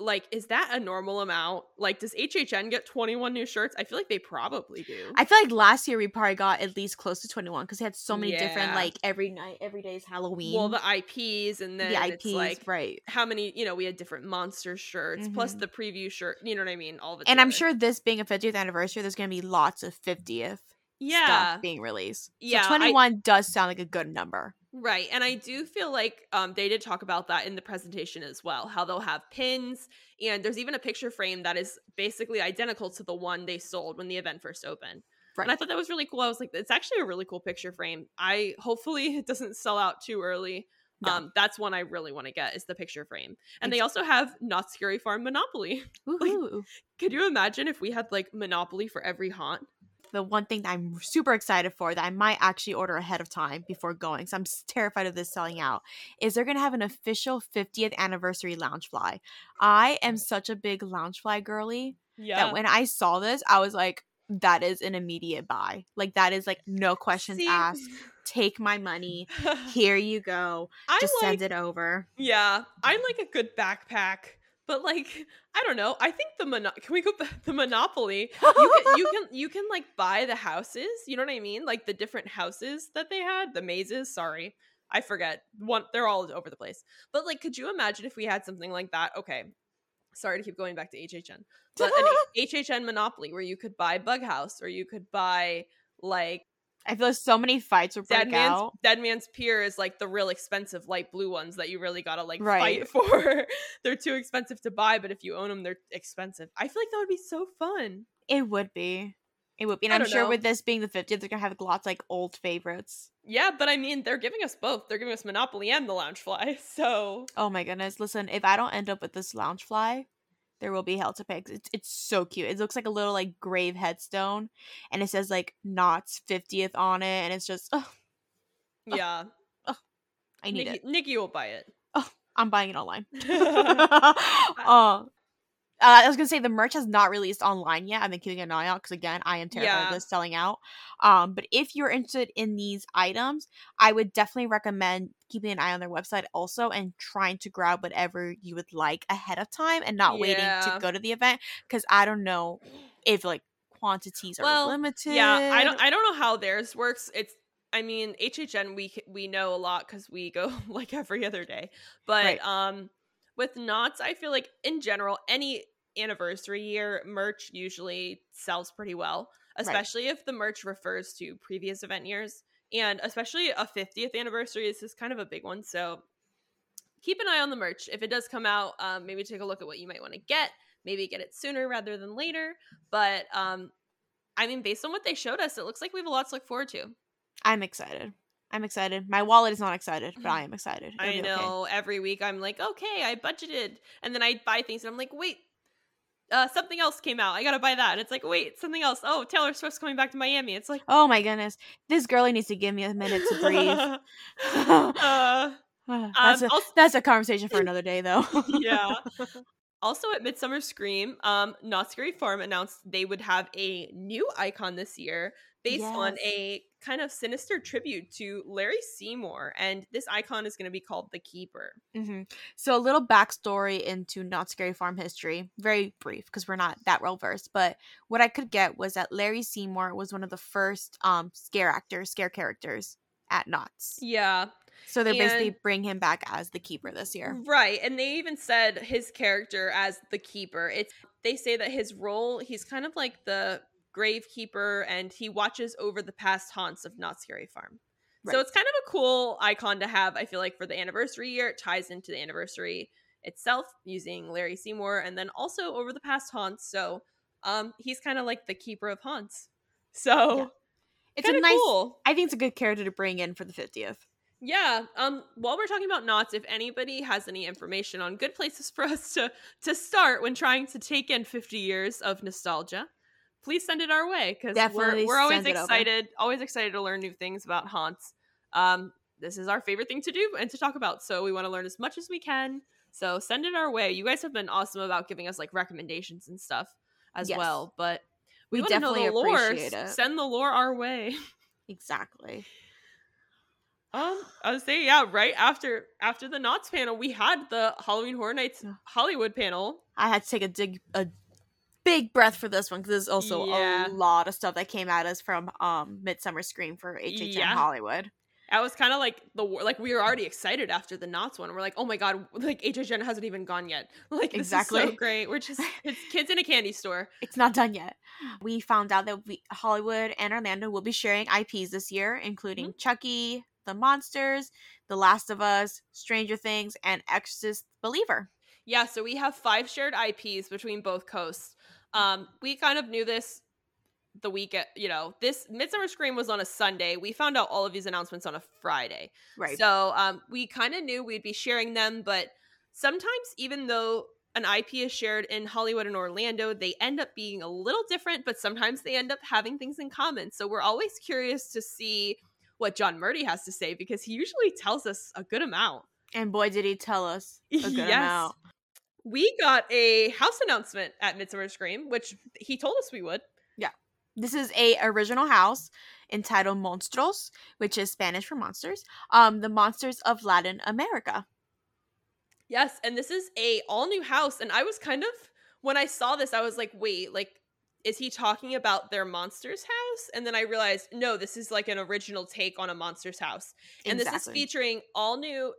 like is that a normal amount? Like does HHN get 21 new shirts? I feel like they probably do. I feel like last year we probably got at least close to 21 because they had so many different, like every night, every day is Halloween. well, the IPs and then the it's IPs, like right. how many, you know, we had different monster shirts plus Mhm. the preview shirt, you know what I mean? All the. And I'm sure this being a 50th anniversary, there's going to be lots of 50th yeah. stuff being released. Yeah, So 21 does sound like a good number. Right. And I do feel like um, they did talk about that in the presentation as well, how they'll have pins. And there's even a picture frame that is basically identical to the one they sold when the event first opened. Right. And I thought that was really cool. I was like, it's actually a really cool picture frame. I hopefully it doesn't sell out too early. No. Um, that's one I really want to get is the picture frame. And they also have Knott's Scary Farm Monopoly. Woohoo. Could you imagine if we had like Monopoly for every haunt? The one thing that I'm super excited for that I might actually order ahead of time before going, so I'm terrified of this selling out, is they're gonna have an official 50th anniversary Loungefly. I am such a big Loungefly girly Yeah. that when I saw this, I was like, that is an immediate buy. Like that is like no questions See- asked. Take my money. Here you go. I Just like send it over. Yeah, I'm like a good backpack, but like I don't know. I think the mono- can we go back the Monopoly? You can, you can you can like buy the houses. You know what I mean? Like the different houses that they had, the mazes. Sorry, I forget. One, they're all over the place. But like, could you imagine if we had something like that? Okay, sorry to keep going back to HHN, but an HHN Monopoly where you could buy Bug House or you could buy like I feel like so many fights would break Dead Man's out. Dead Man's Pier is like the real expensive light blue ones that you really gotta like Right. fight for. they're too expensive to buy, but if you own them, they're expensive. I feel like that would be so fun. It would be. It would be. And I'm sure know. with this being the 50th, they're gonna have lots like old favorites. Yeah, but I mean, they're giving us both. They're giving us Monopoly and the Loungefly. So Oh my goodness! Listen, if I don't end up with this Loungefly, there will be hell to pay. It's it's so cute. It looks like a little like grave headstone, and it says like Knott's fiftieth on it, and it's just oh, yeah, I need Nikki, it. Nikki will buy it. I'm buying it online. uh, uh, I was gonna say the merch has not released online yet. I've been keeping an eye out because again, I am terrified Yeah. of this selling out. Um, but if you're interested in these items, I would definitely recommend keeping an eye on their website also and trying to grab whatever you would like ahead of time and not waiting to go to the event because I don't know if like quantities are Well, limited. Yeah, I don't. I don't know how theirs works. It's. I mean, HHN we we know a lot because we go like every other day. But Right. um, with Knott's, I feel like in general, any anniversary year merch usually sells pretty well, especially if the merch refers to previous event years, and especially a 50th anniversary. This is kind of a big one, so keep an eye on the merch. If it does come out, um, maybe take a look at what you might want to get. Maybe get it sooner rather than later. But um, I mean, based on what they showed us, it looks like we have a lot to look forward to. I'm excited. I'm excited. My wallet is not excited, but I am excited. It'll I be okay. know every week I'm like, okay, I budgeted, and then I buy things, and I'm like, wait, uh, something else came out. I gotta buy that. And it's like, wait, something else. Oh, Taylor Swift's coming back to Miami. It's like, Oh my goodness. This girlie needs to give me a minute to breathe. uh, that's, a, also- that's a conversation for another day, though. yeah. Also at Midsummer Scream, um, Knott's Scary Farm announced they would have a new icon this year based on a kind of sinister tribute to Larry Seymour, and this icon is going to be called the Keeper. hmm So, a little backstory into Knott's Scary Farm history. Very brief because we're not that well versed. But what I could get was that Larry Seymour was one of the first um scare actors, scare characters at Knott's. Yeah. So they're basically bring him back as the keeper this year. Right. And they even said his character as the keeper. It's they say that his role, he's kind of like the gravekeeper and he watches over the past haunts of Knott's Scary Farm. So it's kind of a cool icon to have, I feel like, for the anniversary year. It ties into the anniversary itself using Larry Seymour and then also over the past haunts. So um he's kind of like the keeper of haunts. So Yeah. It's a nice. cool. I think it's a good character to bring in for the fiftieth. Yeah. Um. While we're talking about Knott's, if anybody has any information on good places for us to to start when trying to take in 50 years of nostalgia, please send it our way because we're, we're always excited, always excited to learn new things about haunts. Um. This is our favorite thing to do and to talk about, so we want to learn as much as we can. So send it our way. You guys have been awesome about giving us like recommendations and stuff as Yes. well, but we, We to know definitely the lore. appreciate it. Send the lore our way. Exactly. Um, I would say yeah. Right after after the Knott's panel, we had the Halloween Horror Nights. Hollywood panel. I had to take a dig a big breath for this one because there's also Yeah. a lot of stuff that came at us from um Midsummer Scream for HHN Yeah. Hollywood. I was kind of like the like we were already excited after the Knott's one. We're like, oh my god, like HHN hasn't even gone yet. Like this is so Exactly. great. We're just it's kids in a candy store. It's not done yet. We found out that we, Hollywood and Orlando will be sharing IPs this year, including Mm-hmm. Chucky, The Monsters, The Last of Us, Stranger Things, and Exorcist Believer. Yeah, so we have five shared IPs between both coasts. Um, we kind of knew this the week, you know, this Midsummer Scream was on a Sunday. We found out all of these announcements on a Friday. Right. So um, we kind of knew we'd be sharing them, but sometimes even though an IP is shared in Hollywood and Orlando, they end up being a little different, but sometimes they end up having things in common. So we're always curious to see what John Murdy has to say because he usually tells us a good amount. and boy, did he tell us a good Yes. amount. We got a house announcement at Midsummer Scream, which he told us we would. Yeah. This is a original house entitled Monstros, which is Spanish for monsters. Um, the monsters of Latin America. Yes, and this is a all new house, and I was kind of when I saw this, I was like, wait, like, is he talking about their monsters house? And then I realized, no, this is like an original take on a monsters house, and this is featuring all new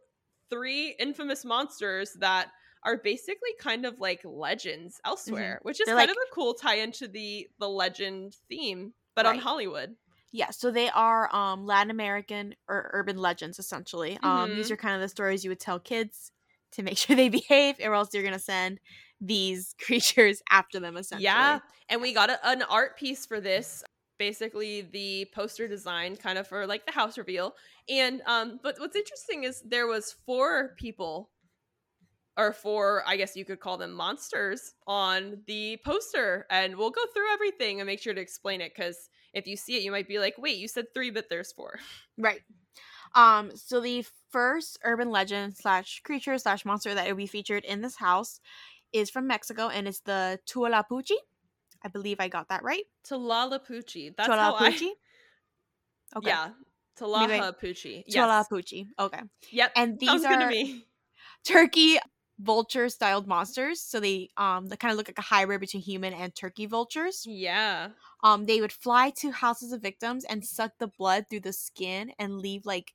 three infamous monsters that are basically kind of like legends elsewhere, which is Mm-hmm. They're kind like- of a cool tie into the the legend theme, but on Hollywood. Yeah, so they are um Latin American or urban legends essentially. Um Mm-hmm. these are kind of the stories you would tell kids to make sure they behave or else you're going to send these creatures after them essentially. Yeah, and we got a, an art piece for this. Basically, the poster design, kind of for like the house reveal. And um, but what's interesting is there was four people, or four, I guess you could call them monsters, on the poster, and we'll go through everything and make sure to explain it because if you see it, you might be like, "Wait, you said three, but there's four. Right. Um, so the first urban legend slash creature slash monster that will be featured in this house is from Mexico and it's the Tualapuchi. I believe I got that right. Talalapuchi. That's how Tualapuchi. I. Okay. Yeah, Talahapuchi. Yes. Okay. Yep. And these Sounds are good to me. turkey vulture styled monsters. So they um they kind of look like a hybrid between human and turkey vultures. Yeah. Um they would fly to houses of victims and suck the blood through the skin and leave like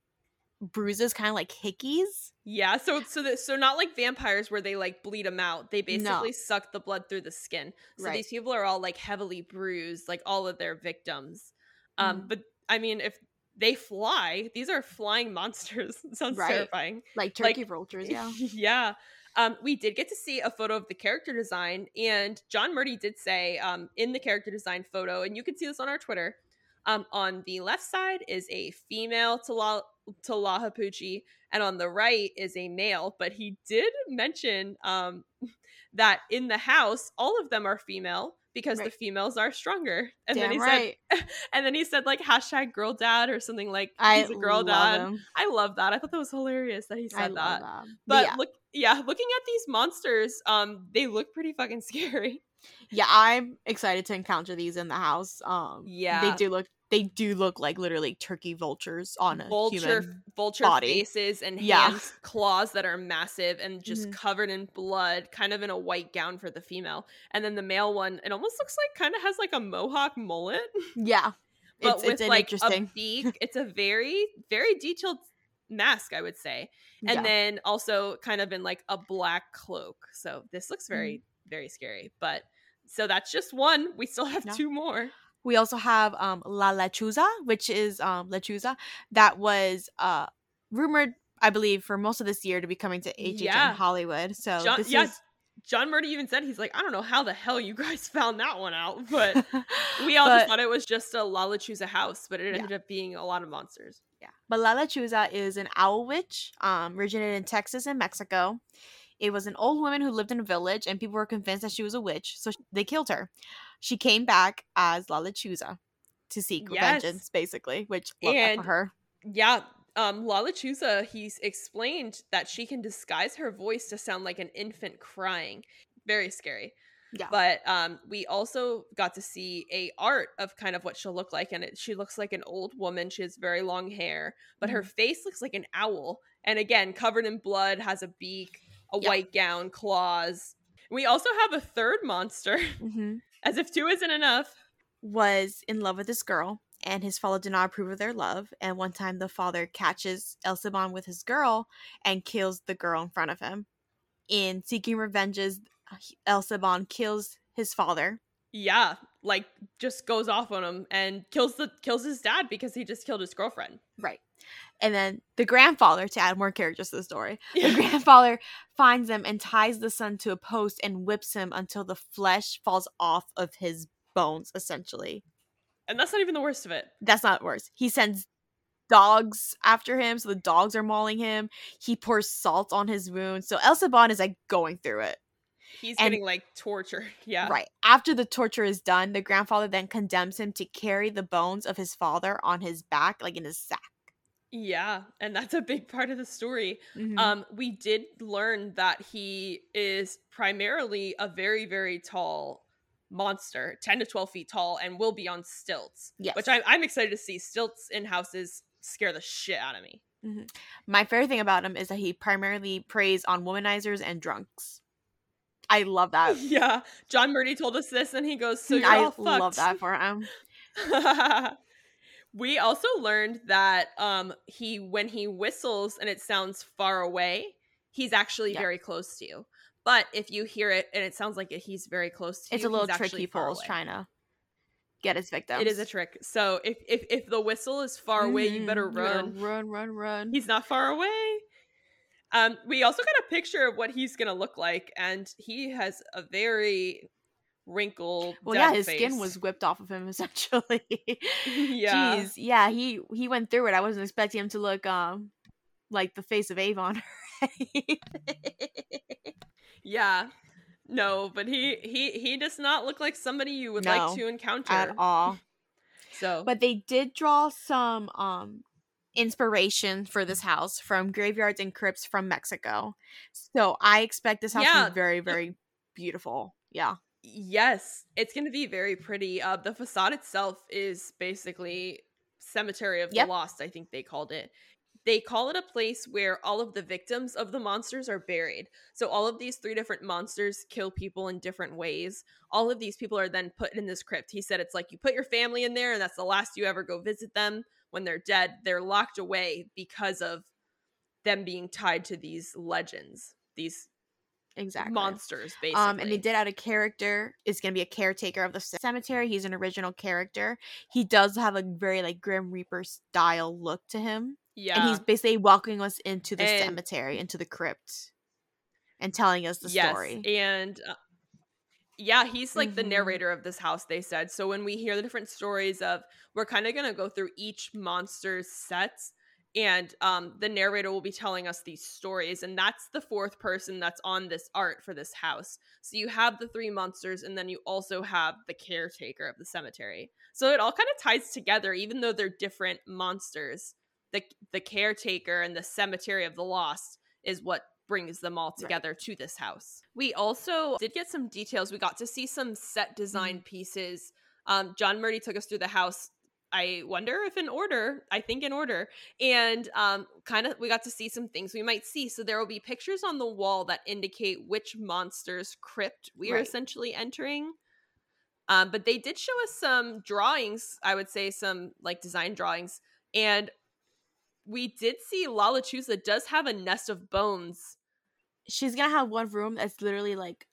bruises kind of like hickeys. Yeah, so so that so not like vampires where they like bleed them out. They basically suck the blood through the skin. So Right. these people are all like heavily bruised, like all of their victims. Um, Mhm. but I mean, if they fly, these are flying monsters. Sounds Right. terrifying. Like Like- turkey vultures, yeah. yeah. Um, we did get to see a photo of the character design, and John Murdy did say um, in the character design photo, and you can see this on our Twitter. Um, on the left side is a female Tala- Talahapuchi, and on the right is a male. But he did mention um, that in the house, all of them are female because the females are stronger. And Damn then he right. said, and then he said like hashtag girl dad or something like I he's a girl dad. them. I love that. I thought that was hilarious that he said I that. love that. But yeah, look, yeah, looking at these monsters, um, they look pretty fucking scary. yeah, I'm excited to encounter these in the house. Um, Yeah. they do look. They do look like literally turkey vultures on a vulture, human. vulture body. faces and Yeah. hands, claws that are massive and just Mhm. covered in blood, kind of in a white gown for the female. And then the male one, it almost looks like kind of has like a mohawk mullet, Yeah, but it's with it's an like interesting. a beak. It's a very, very detailed mask, I would say. And Yeah. then also kind of in like a black cloak. So this looks very, Mm-hmm. very scary. But so that's just one. We still have Yeah. two more. We also have um La Lechuza, which is um Lechuza that was uh rumored, I believe, for most of this year to be coming to HHN Yeah. Hollywood. So John, this yeah, is John Murdy even said he's like, I don't know how the hell you guys found that one out, but we all just thought it was just a La Lechuza house, but it Yeah. ended up being a lot of monsters. Yeah. But La Lechuza is an owl witch, um, originated in Texas and Mexico. It was an old woman who lived in a village, and people were convinced that she was a witch, so they killed her. She came back as La Lechuza to seek Yes. vengeance, basically, which And- for her. Yeah, um, La Lechuza, he's explained that she can disguise her voice to sound like an infant crying. Very scary. Yeah. But um, we also got to see a art of kind of what she'll look like, and it, she looks like an old woman. She has very long hair, but her face looks like an owl, and again covered in blood, has a beak, a Yeah. white gown, claws. We also have a third monster, hmm as if two isn't enough. was in love with this girl, and his father did not approve of their love. And one time, the father catches El Silbón with his girl and kills the girl in front of him. In seeking revenges, El Silbón kills his father. Yeah, like just goes off on him and kills the kills his dad because he just killed his girlfriend. Right. And then the grandfather, to add more characters to the story, the grandfather finds him and ties the son to a post and whips him until the flesh falls off of his bones, essentially. And that's not even the worst of it. That's not worse. He sends dogs after him, so the dogs are mauling him. He pours salt on his wounds. So El Silbón is like going through it. He's And- getting like tortured. Yeah. Right. After the torture is done, the grandfather then condemns him to carry the bones of his father on his back, like in his sack. Yeah, and that's a big part of the story. Mhm. Um, we did learn that he is primarily a very, very tall monster, 10 to 12 feet tall, and will be on stilts. Yes. Which I'm, I'm excited to see. Stilts in houses scare the shit out of me. My favorite thing about him is that he primarily preys on womanizers and drunks. I love that. yeah. John Murdy told us this, and he goes, So you're I love that for him. we also learned that um he when he whistles and it sounds far away, he's actually Yeah. very close to you. But if you hear it and it sounds like he's very close to you. It's you, a little he's trick actually he pulls trying to get his victim. It is a trick. So if if if the whistle is far away, you better run. run, run, run. He's not far away. Um, we also got a picture of what he's gonna look like, and he has a very wrinkled. well, yeah, his skin was whipped off of him essentially. yeah. Jeez, yeah, he he went through it. I wasn't expecting him to look um like the face of Avon. Yeah. No, but he he he does not look like somebody you would No, like to encounter at all. So, But they did draw some um inspiration for this house from graveyards and crypts from Mexico. So I expect this house to be very, very beautiful. Yeah. Yes, it's going to be very pretty. Uh the facade itself is basically Cemetery of Yep. the Lost, I think they called it. They call it a place where all of the victims of the monsters are buried. So all of these three different monsters kill people in different ways. All of these people are then put in this crypt. He said it's like you put your family in there and that's the last you ever go visit them. When they're dead, they're locked away because of them being tied to these legends, these Exactly. monsters, basically. Um, and they did add a character. Is going to be a caretaker of the cemetery. He's an original character. He does have a very like Grim Reaper style look to him, yeah. and he's basically walking us into the And- cemetery, into the crypt, and telling us the yes, story. And uh, yeah, he's like the Mhm. narrator of this house, they said. So when we hear the different stories of, we're kind of going to go through each monster's sets. And um, the narrator will be telling us these stories. And that's the fourth person that's on this art for this house. So you have the three monsters, and then you also have the caretaker of the cemetery. So it all kind of ties together, even though they're different monsters. The, the caretaker and the cemetery of the lost is what brings them all together to this house. We also did get some details. We got to see some set design pieces. Um, John Murdy took us through the house. I wonder if in order. I think in order. And um, kind of we got to see some things we might see. So there will be pictures on the wall that indicate which monster's crypt we are essentially entering. Um, but they did show us some drawings. I would say some like design drawings, and we did see La Lechuza does have a nest of bones. She's gonna have one room that's literally like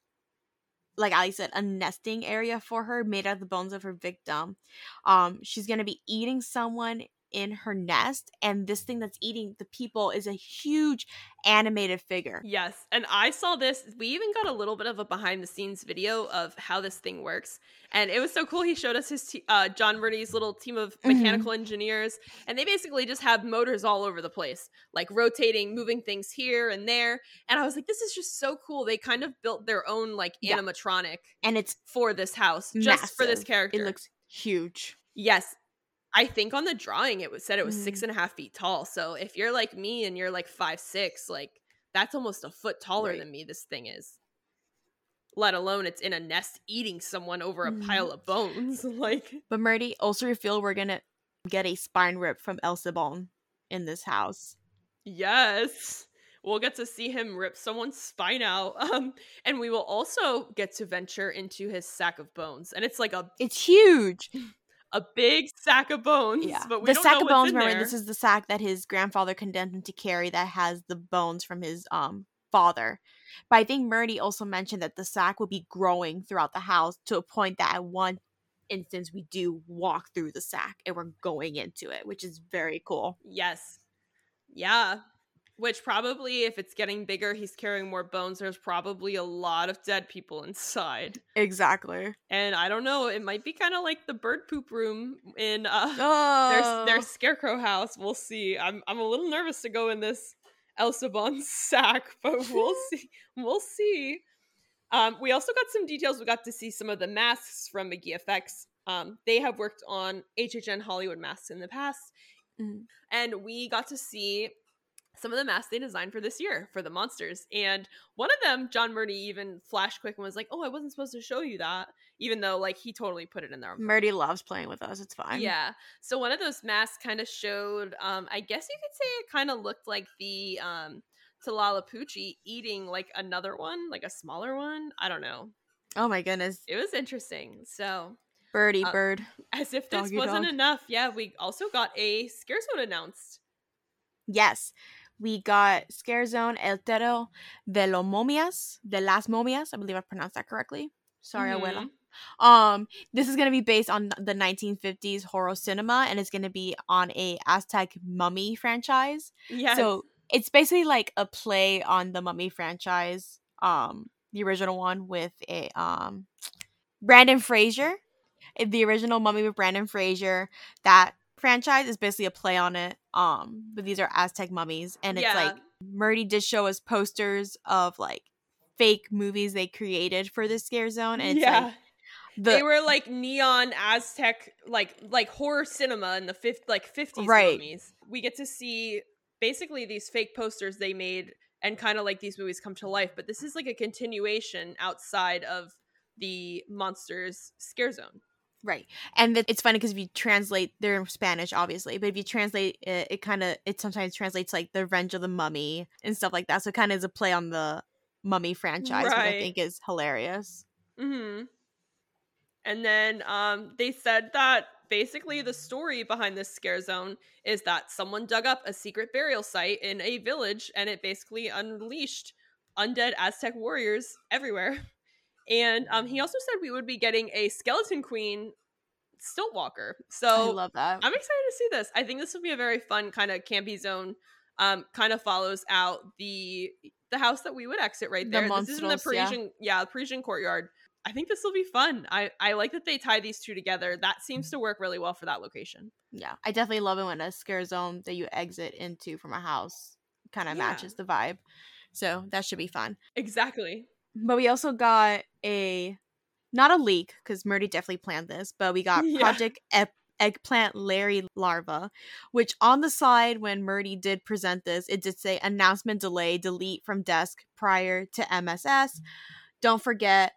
like Allie said, a nesting area for her made out of the bones of her victim. Um, she's gonna be eating someone in her nest, and this thing that's eating the people is a huge animated figure. Yes, and I saw this. We even got a little bit of a behind the scenes video of how this thing works, and it was so cool. He showed us his te- uh, John Murdy's little team of Mhm. mechanical engineers, and they basically just have motors all over the place, like rotating, moving things here and there. And I was like, this is just so cool. They kind of built their own like Yeah. animatronic And it's for this house, just for this character. It looks huge. Yes. I think on the drawing it was said it was six Mhm. and a half feet tall. So if you're like me and you're like five six, like that's almost a foot taller Right. than me. This thing is. Let alone it's in a nest eating someone over a Mhm. pile of bones. like But Murdy, also feel we're gonna get a spine rip from El Silbón in this house. yes, we'll get to see him rip someone's spine out. Um, and we will also get to venture into his sack of bones, and it's like a It's huge. A big sack of bones. Yeah. but we the don't sack know of bones, remember, there. this is the sack that his grandfather condemned him to carry that has the bones from his um father. But I think Murdy also mentioned that the sack will be growing throughout the house to a point that at one instance we do walk through the sack and we're going into it, which is very cool. Yes. Yeah. Which probably, if it's getting bigger, he's carrying more bones. There's probably a lot of dead people inside. Exactly. And I don't know, it might be kind of like the bird poop room in uh, Oh, their, their scarecrow house. We'll see. I'm, I'm a little nervous to go in this Elsa Bond sack, but we'll see. We'll see. Um, we also got some details. We got to see some of the masks from McGee Effects. Um, they have worked on HHN Hollywood masks in the past, Mhm. and we got to see some of the masks they designed for this year for the monsters. And one of them, John Murdy, even flashed quick and was like, "Oh, I wasn't supposed to show you that," even though like he totally put it in there. Murdy loves playing with us. It's fine. Yeah. So one of those masks kind of showed um I guess you could say it kind of looked like the um Talala Pucci eating like another one, like a smaller one. I don't know. Oh my goodness. It was interesting. So Birdie Uh, bird. as if this Doggy wasn't dog. enough, yeah, we also got a scare zone announced. Yes. We got Scare Zone El Tero de los Momias, de las Momias. I believe I pronounced that correctly. Sorry, Mhm. abuela. Um, this is gonna be based on the 1950s horror cinema, and it's gonna be on a Aztec mummy franchise. Yeah. So it's basically like a play on the mummy franchise, um, the original one with a um Brendan Fraser. The original mummy with Brendan Fraser. That franchise is basically a play on it. Um, but these are Aztec mummies, and it's yeah. like Murdy did show us posters of like fake movies they created for the scare zone, and it's yeah. like the they were like neon Aztec, like like horror cinema in the fifth, like fifties Right. mummies. We get to see basically these fake posters they made, and kind of like these movies come to life. But this is like a continuation outside of the monsters scare zone. Right. And it's funny because if you translate, they're in Spanish, obviously, but if you translate it, it kind of, it sometimes translates like the Revenge of the Mummy and stuff like that. So it kind of is a play on the Mummy franchise, which I think is hilarious. hmm And then um, they said that basically the story behind this scare zone is that someone dug up a secret burial site in a village and it basically unleashed undead Aztec warriors everywhere. And um, he also said we would be getting a skeleton queen Stiltwalker. I So love that. I'm excited to see this. I think this will be a very fun kind of campy zone. Um, kind of follows out the the house that we would exit right The there. this is in the Monstros, yeah. Parisian, yeah. the Parisian courtyard. I think this will be fun. I I like that they tie these two together. That seems to work really well for that location. yeah. I definitely love it when a scare zone that you exit into from a house kind of Yeah. matches the vibe. So that should be fun. Exactly. But we also got a, not a leak, because Murdy definitely planned this, but we got Yeah. Project Ep- Eggplant Larry Larva, which on the side, when Murdy did present this, it did say announcement delay, delete from desk prior to MSS. Don't forget,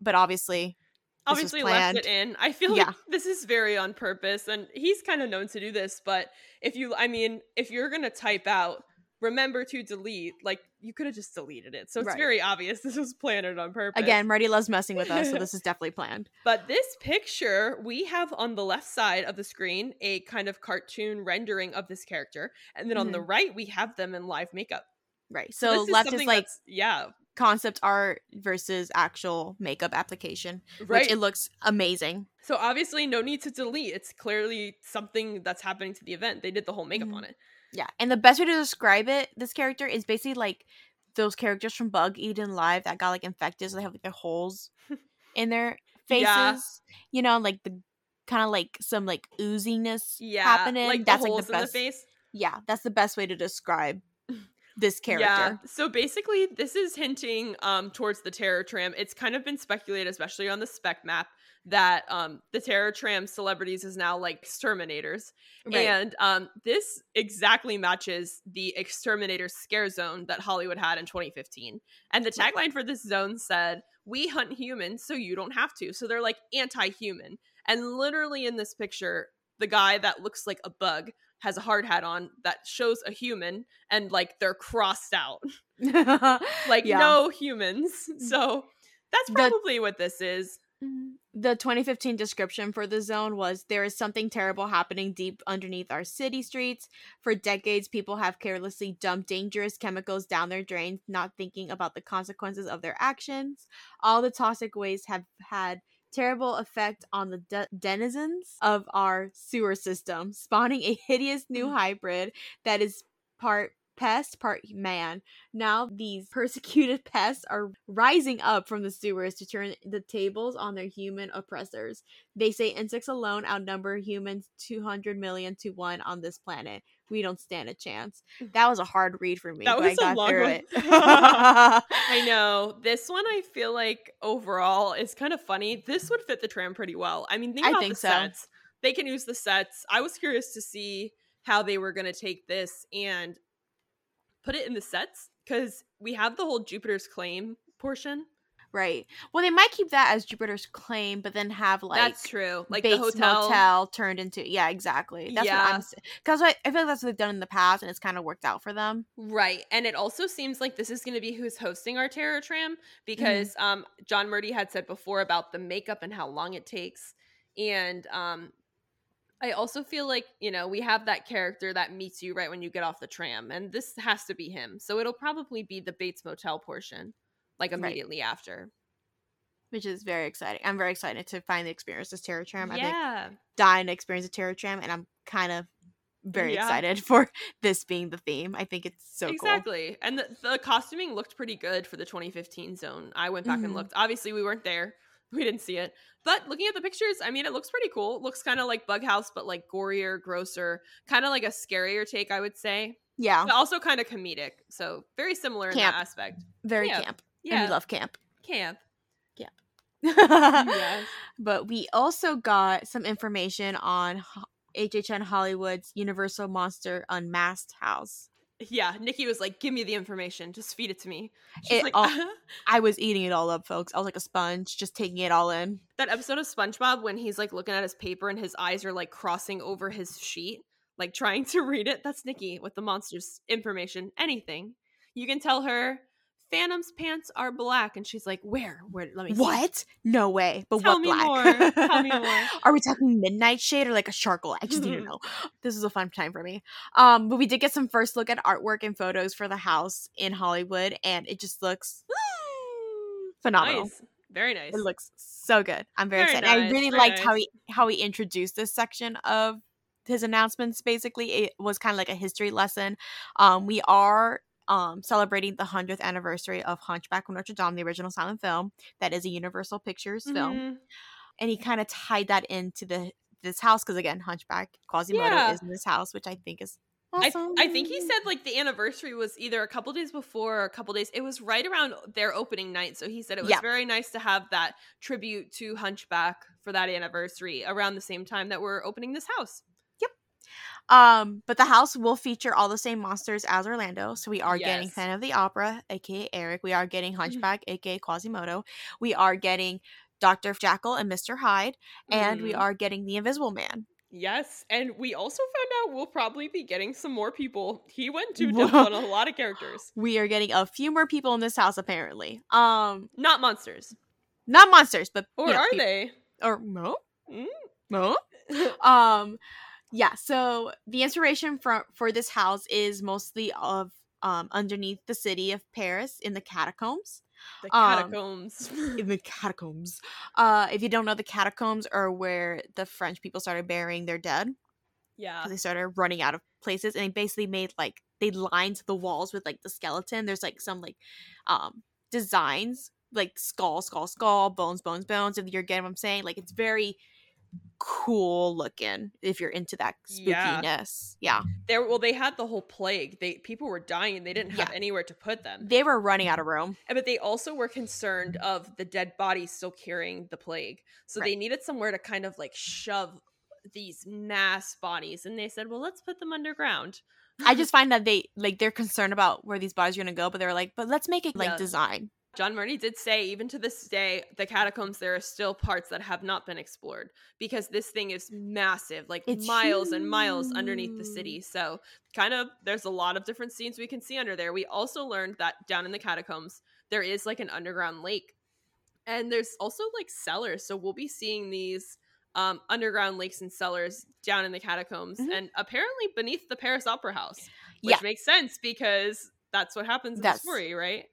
but obviously, Obviously left it in. I feel Yeah. like this is very on purpose, and he's kind of known to do this. But if you, I mean, if you're gonna type out remember to delete. Like you could have just deleted it. So it's Right. very obvious this was planned on purpose. Again, Murdy loves messing with us, so this is definitely planned. But this picture, we have on the left side of the screen a kind of cartoon rendering of this character. And then on the right, we have them in live makeup. Right. So So, is left is like yeah, concept art versus actual makeup application, right. which it looks amazing. so obviously, no need to delete. It's clearly something that's happening to the event. They did the whole makeup Mhm. on it. Yeah. And the best way to describe it, this character is basically like those characters from Bug Eden Live that got like infected, so they have like their holes in their faces. Yeah. You know, like the kind of like some like ooziness Yeah, happening. like that's like the best. the face. Yeah, that's the best way to describe this character. Yeah. So basically, this is hinting um, towards the Terror Tram. It's kind of been speculated, especially on the spec map, that um, the Terror Tram celebrities is now like exterminators. Right. And um, this exactly matches the exterminator scare zone that Hollywood had in 2015. And the tagline for this zone said, We hunt humans so you don't have to. So they're like anti human. And literally in this picture, the guy that looks like a bug has a hard hat on that shows a human and like they're crossed out. Like Yeah. no humans. So that's The- probably what this is. Mhm. The 2015 description for the zone was there is something terrible happening deep underneath our city streets. For decades, people have carelessly dumped dangerous chemicals down their drains, not thinking about the consequences of their actions. All the toxic waste have had terrible effect on the de- denizens of our sewer system, spawning a hideous new hybrid that is part pest, part man. Now these persecuted pests are rising up from the sewers to turn the tables on their human oppressors. They say insects alone outnumber humans 200 million to 1 on this planet. We don't stand a chance. That was a hard read for me. That but I was a got long one. it. I know. This one I feel like overall is kind of funny. This would fit the tram pretty well. I mean, think I about think the so. sets. They can use the sets. I was curious to see how they were going to take this and put it in the sets because we have the whole Jupiter's claim portion. Right. Well, they might keep that as Jupiter's claim, but then have like That's true. Like Bates the hotel. Motel turned into yeah, exactly. That's Yeah. what I'm because I, I feel like that's what they've done in the past, and it's kind of worked out for them. Right. And it also seems like this is going to be who's hosting our Terror Tram because um, John Murdy had said before about the makeup and how long it takes. And um, I also feel like, you know, we have that character that meets you right when you get off the tram. And this has to be him. So it'll probably be the Bates Motel portion, like Right. immediately after. Which is very exciting. I'm very excited to finally experience this Terror Tram. I've yeah. dying to experience a Terror Tram, and I'm kind of very Yeah. excited for this being the theme. I think it's so cool. exactly. And the, the costuming looked pretty good for the 2015 zone. I went back and Mhm. looked. Obviously, we weren't there. We didn't see it. But looking at the pictures, I mean, it looks pretty cool. It looks kind of like Bug House, but like gorier, grosser, kind of like a scarier take, I would say. Yeah, But also kind of comedic. So very similar in that aspect. very camp. camp. Yeah. And we love camp. camp. Camp. yes. But we also got some information on HHN Hollywood's Universal Monster Unmasked House. Yeah. Nikki was like, give me the information. Just feed it to me. She's It like, all- uh-huh. I was eating it all up, folks. I was like a sponge, just taking it all in. that episode of SpongeBob when he's like looking at his paper and his eyes are like crossing over his sheet, like trying to read it. That's Nikki with the monsters information. Anything. You can tell her Phantom's pants are black, and she's like, "Where? Where? Let me see." What? No way. But Tell what me black? more. Tell me more. Are we talking midnight shade or like a charcoal? I just need to know. This is a fun time for me. Um, but we did get some first look at artwork and photos for the house in Hollywood, and it just looks phenomenal. Nice. Very nice. It looks so good. I'm very, Very excited. I really very liked how he how he introduced this section of his announcements. Basically, it was kind of like a history lesson. Um, we are um celebrating the hundredth anniversary of Hunchback of Notre Dame, the original silent film that is a Universal Pictures film, Mhm. and he kind of tied that into the this house because again, Hunchback Quasimodo Yeah. is in this house, which I think is I. I think he said like the anniversary was either a couple days before or a couple days. It was right around their opening night. So he said it was Yeah. very nice to have that tribute to Hunchback for that anniversary around the same time that we're opening this house. Um, but the house will feature all the same monsters as Orlando. So we are getting Phantom of the Opera, aka Eric. We are getting Hunchback, aka Quasimodo. We are getting Dr. Jekyll and Mr. Hyde, and we Mhm. are getting the Invisible Man. Yes, and we also found out we'll probably be getting some more people. He went deep on a lot of characters. We are getting a few more people in this house apparently. Um, Not monsters. not monsters, but Or you know, are they? Or no, Mm. no. um yeah so the inspiration for for this house is mostly of um underneath the city of paris in the catacombs. The Um, catacombs. in the catacombs. Uh if you don't know the catacombs are where the french people started burying their dead. Yeah. they started running out of places and they basically made like they lined the walls with like the skeleton. There's like some like um designs like skull skull skull bones bones bones if you're getting what i'm saying. Like it's very cool looking if you're into that Yeah. spookiness yeah, There well they had the whole plague. They people were dying they didn't have Yeah. anywhere to put them. they were running out of room but they also were concerned of the dead bodies still carrying the plague. So they needed somewhere to kind of like shove these mass bodies and they said, "Well, let's put them underground." i just find that they like they're concerned about where these bodies are gonna go but they're like but let's make it like Yeah. design John Murdy did say, even to this day, the catacombs, there are still parts that have not been explored because this thing is massive, like It's miles and miles underneath the city. So, kind of, there's a lot of different scenes we can see under there. We also learned that down in the catacombs, there is like an underground lake, and there's also like cellars. So, we'll be seeing these um, underground lakes and cellars down in the catacombs, Mhm. and apparently beneath the Paris Opera House, which Yeah. makes sense because that's what happens in That's- the story, right?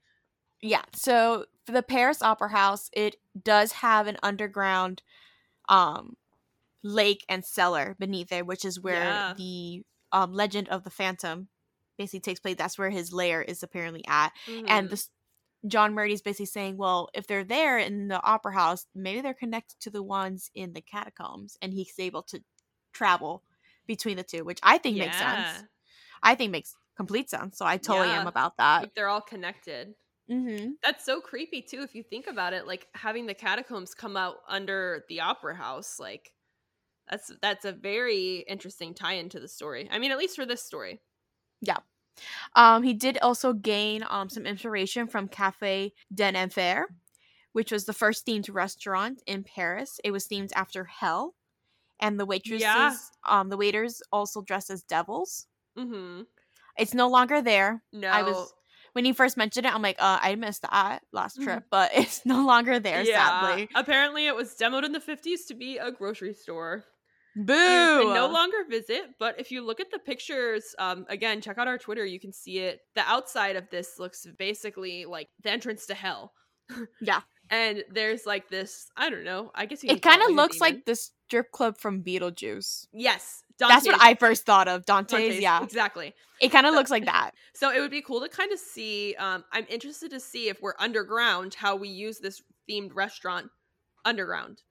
Yeah. So for the Paris Opera House, it does have an underground um lake and cellar beneath it, which is where Yeah. the um legend of the Phantom basically takes place. That's where his lair is apparently at. Mhm. And this John Murdy's basically saying, well, if they're there in the opera house, maybe they're connected to the ones in the catacombs, and he's able to travel between the two, which I think makes sense. I think makes complete sense. So I totally am about that. Like they're all connected. Mm-hmm. That's so creepy too if you think about it. Like having the catacombs come out under the opera house, like that's that's a very interesting tie-in to the story. I mean, at least for this story. Yeah. Um, he did also gain um, some inspiration from Cafe de l'Enfer, which was the first themed restaurant in Paris. It was themed after hell, and the waitresses, Yeah. um, the waiters also dressed as devils. Mm-hmm. It's no longer there. No, I was when you first mentioned it, I'm like, uh, I missed that last Mhm. trip, but it's no longer there. Sadly, Apparently, it was demoed in the 50s to be a grocery store. boo. You can no longer visit, but if you look at the pictures, um, again, check out our Twitter. You can see it. The outside of this looks basically like the entrance to hell. Yeah. and there's like this. I don't know. I guess you It kind of looks like the strip club from Beetlejuice. yes. That's what I first thought of. Dante's, Dante's, yeah. exactly. It kind of So- looks like that. So it would be cool to kind of see. Um, I'm interested to see if we're underground, how we use this themed restaurant underground.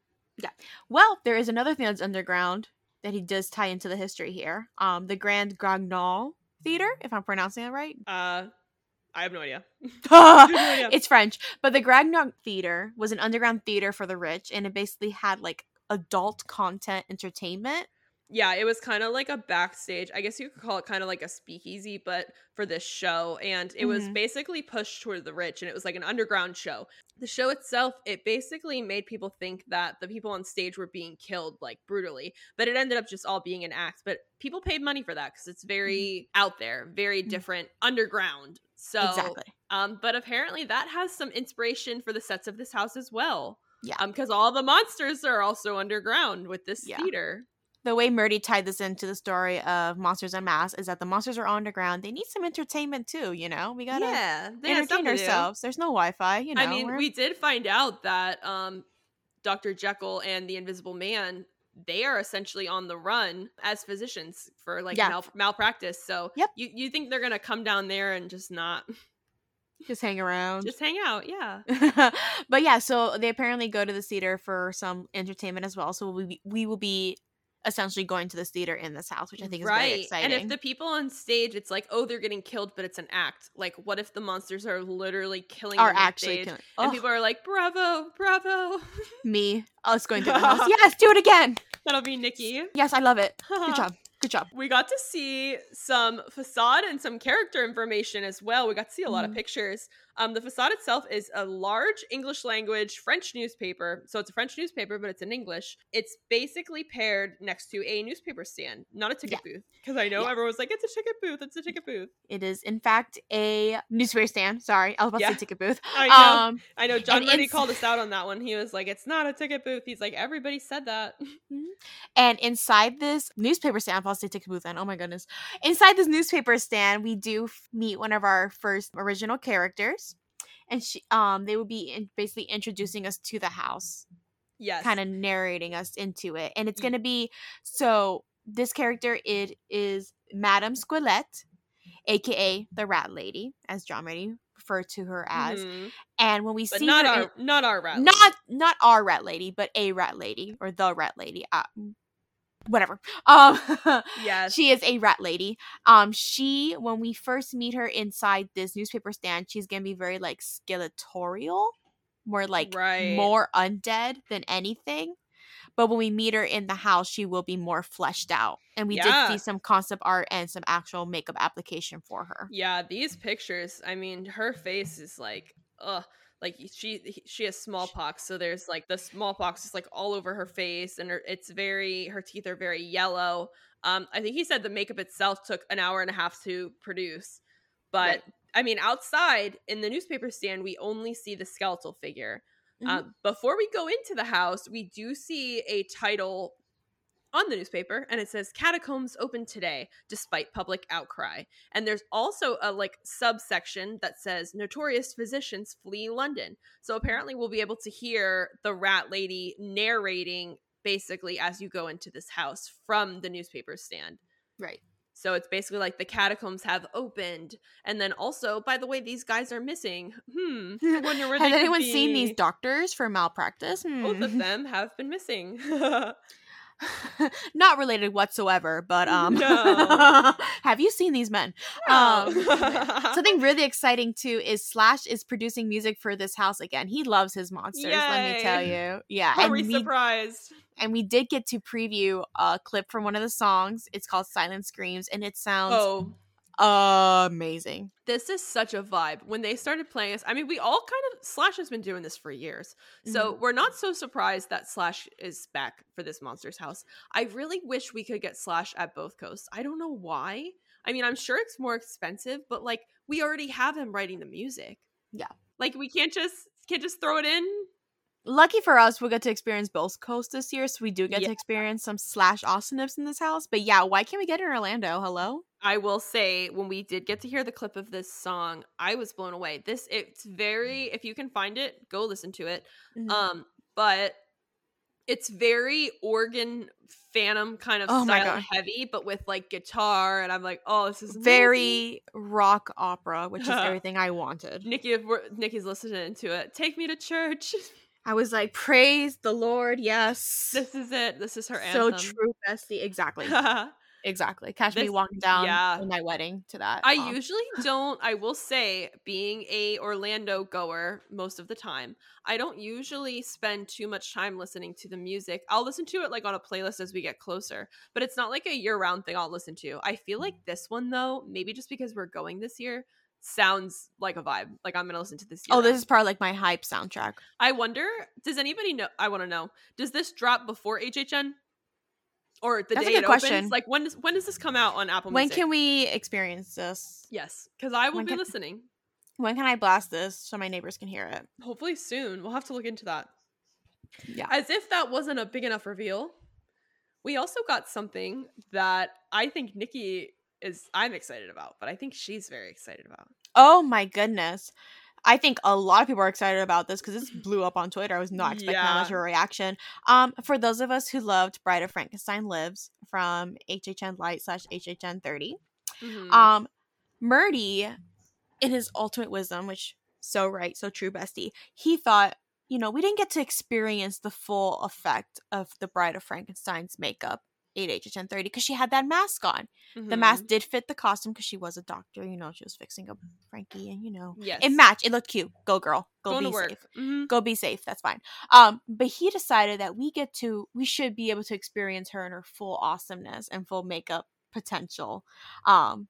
Yeah. Well, there is another thing that's underground that he does tie into the history here. Um, the Grand Guignol Theater, if I'm pronouncing it right. Uh, I have no idea. idea. it's French, but the Guignol Theater was an underground theater for the rich, and it basically had like adult content entertainment. Yeah, it was kind of like a backstage. I guess you could call it kind of like a speakeasy, but for this show. And it was Mhm. basically pushed toward the rich, and it was like an underground show. The show itself, it basically made people think that the people on stage were being killed like brutally, but it ended up just all being an act. But people paid money for that because it's very out there, very Mhm. different, underground. So exactly. Um, but apparently that has some inspiration for the sets of this house as well. Yeah. Um, because all the monsters are also underground with this Yeah. theater. The way Murdy tied this into the story of Monsters Unmasked is that the monsters are underground. They need some entertainment too, you know? We gotta yeah, entertain ourselves. There's no Wi Fi, you know. I mean, we're- we did find out that um, Dr. Jekyll and the Invisible Man they are essentially on the run as physicians for like Yeah. mal- malpractice. So Yep. you you think they're gonna come down there and just not just hang around. just hang out? Yeah. but yeah, so they apparently go to the theater for some entertainment as well. So we we will be essentially going to this theater in this house, which I think is very exciting. And if the people on stage, it's like, oh, they're getting killed, but it's an act. Like, what if the monsters are literally killing are actually stage? killing and people are like, bravo, bravo. me us going through the house. yes, do it again. That'll be Nikki. Yes, I love it. Good job. Good job. We got to see some facade and some character information as well. We got to see a lot of Mhm. pictures. Um, the facade itself is a large English language French newspaper. So it's a French newspaper, but it's in English. It's basically paired next to a newspaper stand, not a ticket booth. Because I know Yeah. everyone's like, it's a ticket booth, it's a ticket booth. It is, in fact, a newspaper stand. Sorry, I was about Yeah. to say ticket booth. I know. Um, I know John ins- called us out on that one. He was like, it's not a ticket booth. He's like, everybody said that. and inside this newspaper stand, I'll say ticket booth then. Oh my goodness. Inside this newspaper stand, we do meet one of our first original characters. And she, um, they would be in, basically introducing us to the house. Yes. kind of narrating us into it. And it's Mm. going to be so this character it is Madame Squilette, aka the Rat Lady, as John Murdy referred to her as. Mhm. And when we But see not her our in- not our rat. lady. not not our Rat Lady, but a Rat Lady or the Rat Lady. Uh, whatever. Um Yes. she is a rat lady. Um, she when we first meet her inside this newspaper stand, she's gonna be very like skeletorial, more like Right. more undead than anything. But when we meet her in the house, she will be more fleshed out, and we Yeah. did see some concept art and some actual makeup application for her. Yeah, these pictures, I mean, her face is like, ugh, like she she has smallpox, so there's like the smallpox is like all over her face, and her it's very her teeth are very yellow. Um, I think he said the makeup itself took an hour and a half to produce, but Right. I mean, outside in the newspaper stand, we only see the skeletal figure. Mhm. Um, before we go into the house, we do see a title on the newspaper and it says catacombs open today despite public outcry and there's also a like subsection that says notorious physicians flee london so apparently we'll be able to hear the rat lady narrating basically as you go into this house from the newspaper stand Right. so it's basically like the catacombs have opened and then also by the way these guys are missing hmm I wonder where Has anyone seen these doctors for malpractice? both of Hmm. them have been missing Not related whatsoever, but um, No. have you seen these men? Um, Um, something really exciting too is Slash is producing music for this house again. He loves his monsters. Let me tell you, yeah. Are And we we surprised? and we did get to preview a clip from one of the songs. It's called "Silent Screams," and it sounds Oh, amazing. this is such a vibe. When they started playing this, I mean, we all kind of Slash has been doing this for years, so Mm-hmm. we're not so surprised that Slash is back for this Monsters House. I really wish we could get Slash at both coasts. I don't know why. I mean, I'm sure it's more expensive, but like we already have him writing the music. Yeah. like we can't just can't just throw it in. Lucky for us, we'll get to experience both coasts this year, so we do get Yeah. to experience some Slash awesomeness in this house. But yeah, why can't we get in Orlando? Hello. I will say when we did get to hear the clip of this song, I was blown away. This it's very if you can find it, go listen to it. Mhm. Um, but it's very organ phantom kind of Oh style heavy, but with like guitar, and I'm like, oh, this is amazing. Very rock opera, which is everything I wanted. Nikki. If Nikki's listening to it, take me to church. I was like, praise the Lord, yes. this is it. This is her so anthem. true, bestie. Exactly. Exactly. Catch me This- walking down yeah. my wedding to that. I song. usually don't. I will say, being a Orlando goer most of the time, I don't usually spend too much time listening to the music. I'll listen to it like on a playlist as we get closer, but it's not like a year-round thing I'll listen to. I feel like mm. this one though, maybe just because we're going this year, sounds like a vibe. Like I'm gonna listen to this. Oh, this is part of like my hype soundtrack. I wonder. Does anybody know? I want to know. Does this drop before HHN? Or the That's day it question. opens? Like when does when does this come out on Apple When Music? can we experience this? Yes, because I will when be can- listening. When can I blast this so my neighbors can hear it? Hopefully soon. We'll have to look into that. Yeah. As if that wasn't a big enough reveal, we also got something that I think Nikki is I'm excited about, but I think she's very excited about. Oh my goodness. I think a lot of people are excited about this because this blew up on Twitter. I was not expecting that much of a reaction. Um, for those of us who loved Bride of Frankenstein Lives from HHN Light slash HHN 30, Mhm. um, Murdy, in his ultimate wisdom, which so right, so true, bestie, he thought, you know, we didn't get to experience the full effect of the Bride of Frankenstein's makeup at HHN 30 because she had that mask on. The Mhm. mask did fit the costume because she was a doctor. You know, she was fixing up Frankie, and you know, Yes. it matched. It looked cute. Go girl, go Going be to safe. Mhm. Go be safe. That's fine. Um, but he decided that we get to, we should be able to experience her in her full awesomeness and full makeup potential. Um,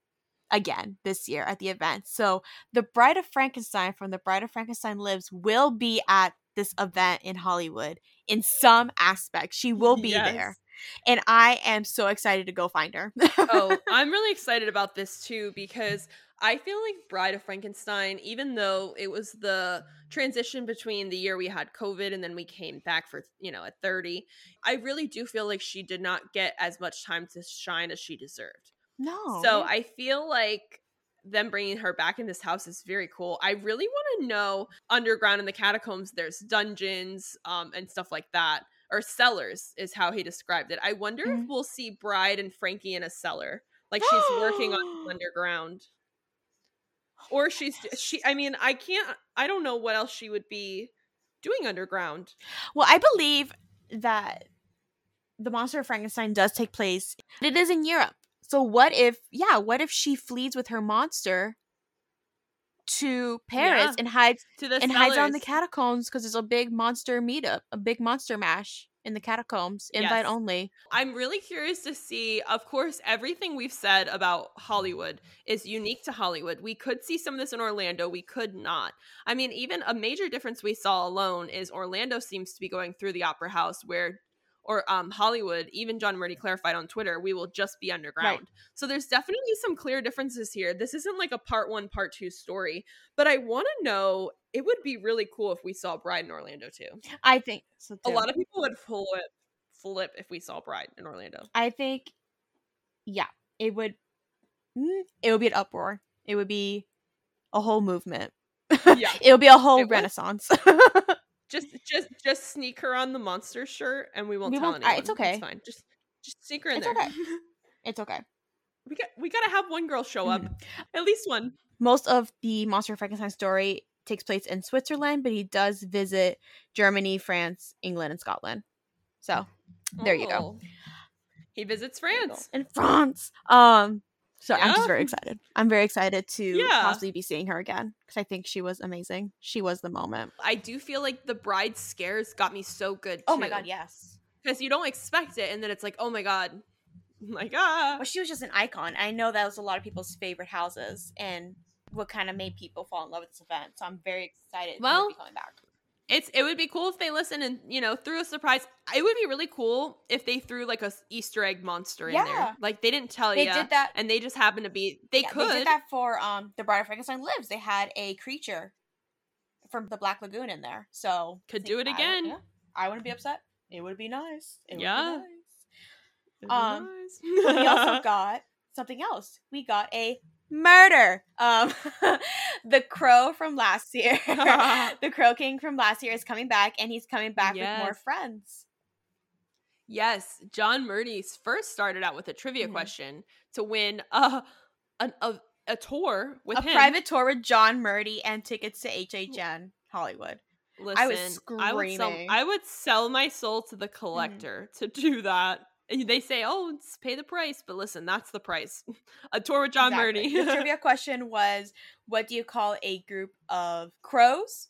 again this year at the event. So the Bride of Frankenstein from the Bride of Frankenstein Lives will be at this event in Hollywood in some aspect. She will be Yes. there. And I am so excited to go find her. oh, I'm really excited about this too because I feel like Bride of Frankenstein, even though it was the transition between the year we had COVID and then we came back for, you know, at 30, I really do feel like she did not get as much time to shine as she deserved. no. So I feel like them bringing her back in this house is very cool. I really want to know underground in the catacombs. There's dungeons um, and stuff like that, or cellars is how he described it. I wonder if Mhm. we'll see Bride and Frankie in a cellar, like she's working on underground, or she's she. I mean, I can't. I don't know what else she would be doing underground. Well, I believe that the Monster of Frankenstein does take place. It is in Europe. So what if, yeah, what if she flees with her monster to Paris Yeah. and hides To the and hides on the catacombs because there's a big monster meetup, a big monster mash in the catacombs, invite Yes. only. I'm really curious to see. Of course, everything we've said about Hollywood is unique to Hollywood. We could see some of this in Orlando. We could not. I mean, even a major difference we saw alone is Orlando seems to be going through the Opera House, where or um Hollywood, even John Murdy clarified on Twitter, we will just be underground. So there's definitely some clear differences here. This isn't like a part one, part two story, but I want to know. It would be really cool if we saw Bride in Orlando too. I think so A lot of people would flip, flip if we saw Bride in Orlando. I think, yeah, it would. mm, It would be an uproar. It would be a whole movement. Yeah. it would be a whole It renaissance. just just just sneak her on the monster shirt and we won't We tell won't- I- anyone. it's okay. It's fine. Just just sneak her in It's there. okay. it's okay. we got we gotta have one girl show up. Mhm. At least one. Most of the Monster Frankenstein story takes place in Switzerland, but he does visit Germany, France, England, and Scotland. So there you go. Oh. He visits France. In France. Um. So I'm just very excited. I'm very excited to Yeah. possibly be seeing her again because I think she was amazing. She was the moment. I do feel like the bride scares got me so good. Oh my god, yes. Because you don't expect it, and then it's like, oh my god, like ah. Well, she was just an icon. I know that was a lot of people's favorite houses and what kind of made people fall in love with this event. So I'm very excited Well, to be coming back. It's it would be cool if they listen and you know threw a surprise. It would be really cool if they threw like a Easter egg monster in there. Like they didn't tell you. They did that. and they just happen to be. They yeah, could. They did that for um the Bride of Frankenstein Lives. They had a creature from the Black Lagoon in there. So Could do it I would- again. yeah, I wouldn't be upset. It would be nice. It would be Yeah. nice. Be um, nice. we also got something else. We got a murder. Um, the crow from last year, the crow king from last year is coming back, and he's coming back with more friends. Yes, John Murdy's first started out with a trivia Mhm. question to win a an, a a tour with a him. private tour with John Murdy and tickets to HHN Hollywood. Listen, I was I would sell. screaming. I would sell my soul to the collector to do that. They say, "Oh, it's pay the price," but listen, that's the price. a tour with John Exactly. Murdy. the trivia question was, "What do you call a group of crows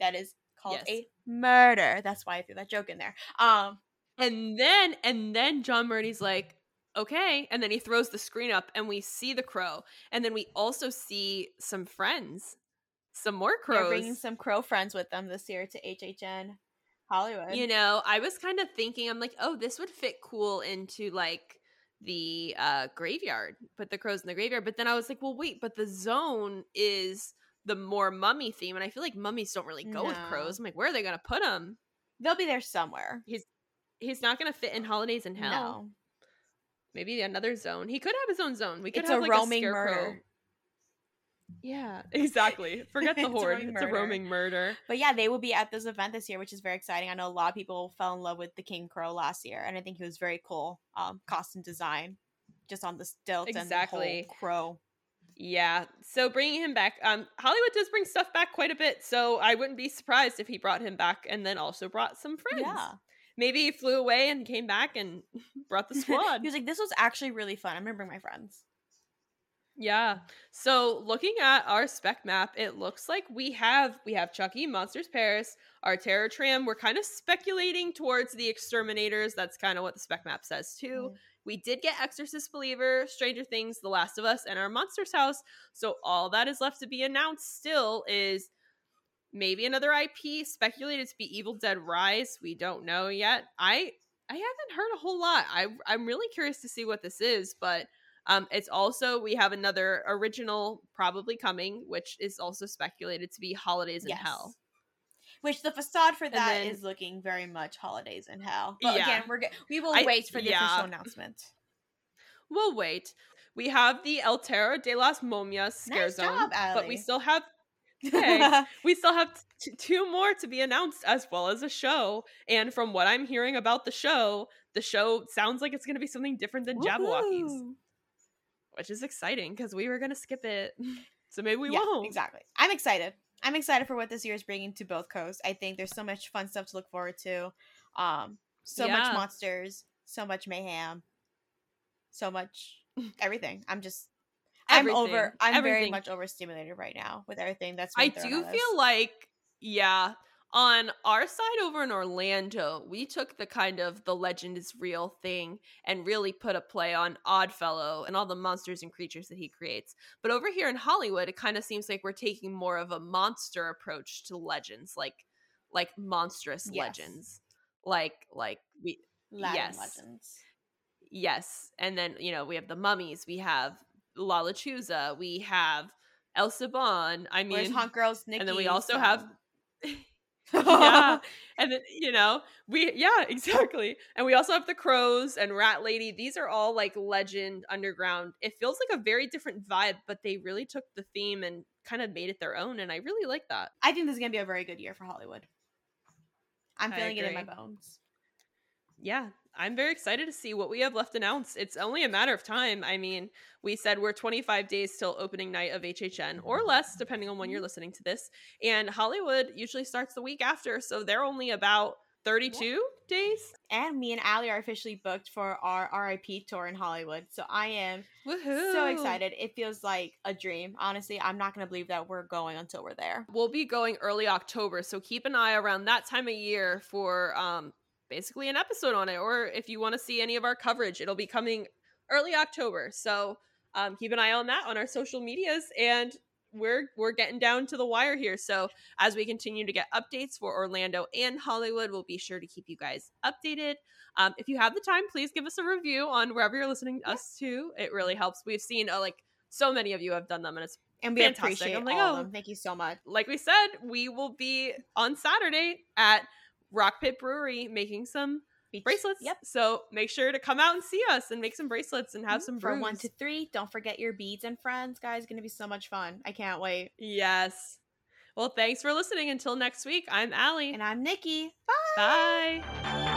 that is called Yes. a murder?" That's why I threw that joke in there. Um, And then and then John Murdy's like, okay. And then he throws the screen up and we see the crow. And then we also see some friends. Some more they're crows. bringing some crow friends with them this year to HHN Hollywood. you know, I was kind of thinking, I'm like, oh, this would fit cool into like the uh graveyard. Put the crows in the graveyard. But then I was like, well, wait, but the zone is the more mummy theme. And I feel like mummies don't really go with crows. I'm like, where are they gonna put them? they'll be there somewhere. He's he's not gonna fit in holidays in hell. No, Maybe another zone. He could have his own zone. We could it's have a like roaming a scarecrow. murder. Yeah, exactly. Forget the It's a horde. It's a roaming murder. But yeah, they will be at this event this year, which is very exciting. I know a lot of people fell in love with the King Crow last year, and I think he was very cool. Um, costume design, just on the stilts Exactly. and the whole crow. Yeah. So bringing him back, um, Hollywood does bring stuff back quite a bit. So I wouldn't be surprised if he brought him back and then also brought some friends. Yeah, Maybe he flew away and came back and brought the squad. he was like, "This was actually really fun. I'm gonna bring my friends." Yeah. So looking at our spec map, it looks like we have we have Chucky, Monsters Paris, our Terror Tram. We're kind of speculating towards the exterminators. That's kind of what the spec map says too. Mm-hmm. We did get Exorcist Believer, Stranger Things, The Last of Us, and Our Monsters House. So all that is left to be announced still is maybe another IP speculated to be Evil Dead Rise. We don't know yet. I I haven't heard a whole lot. I I'm really curious to see what this is, but um, it's also we have another original probably coming, which is also speculated to be Holidays in Yes. Hell. Which the facade for that is then- looking very much holidays in hell. But Yeah. again, we're we will I- wait for the yeah. official announcement. We'll wait. We have the El Terror de las Momias scare Nice zone, job, but we still have Thanks. we still have t- two more to be announced as well as a show. And from what I'm hearing about the show, the show sounds like it's going to be something different than Jabbawockeez. Which is exciting because we were going to skip it. So maybe we yeah, won't. exactly. I'm excited. I'm excited for what this year is bringing to both coasts. I think there's so much fun stuff to look forward to. Um, so much monsters, so much mayhem, so much everything. I'm just, I'm over. I'm very much overstimulated right now with everything that's. I do feel like, yeah, on our side over in Orlando, we took the kind of the legend is real thing and really put a play on Oddfellow and all the monsters and creatures that he creates. But over here in Hollywood, it kind of seems like we're taking more of a monster approach to legends, like like monstrous Yes. legends, like like we Latin yes. legends. yes, and then you know we have the mummies, we have La Lechuza, we have El Silbón. I mean, Where's Haunt Girls Nikki? and then we also have so- yeah and then you know we yeah exactly and we also have the crows and rat lady these are all like legend underground it feels like a very different vibe but they really took the theme and kind of made it their own and i really like that I think this is gonna be a very good year for Hollywood. I'm feeling it in my bones. yeah i'm very excited to see what we have left announced it's only a matter of time i mean we said we're 25 days till opening night of hhn or less depending on when you're listening to this and hollywood usually starts the week after so they're only about 32 days And me and Allie are officially booked for our RIP tour in Hollywood. So I am Woohoo. so excited. It feels like a dream. Honestly, I'm not going to believe that we're going until we're there. We'll be going early October, so keep an eye around that time of year for um basically an episode on it. Or if you want to see any of our coverage, it'll be coming early October. So um, keep an eye on that on our social medias, and we're we're getting down to the wire here. So as we continue to get updates for Orlando and Hollywood, we'll be sure to keep you guys updated. Um, if you have the time, please give us a review on wherever you're listening to us to. It really helps. We've seen uh, like so many of you have done them, and it's And we Fantastic. appreciate I'm like, all oh. of them. Thank you so much. like we said, we will be on Saturday at Rock Pit Brewery making some Beach- bracelets. Yep. So make sure to come out and see us and make some bracelets and have mm-hmm. some From one to three. Don't forget your beads and friends, guys. It's going to be so much fun. I can't wait. yes. Well, thanks for listening. Until next week, I'm Allie. And I'm Nikki. Bye.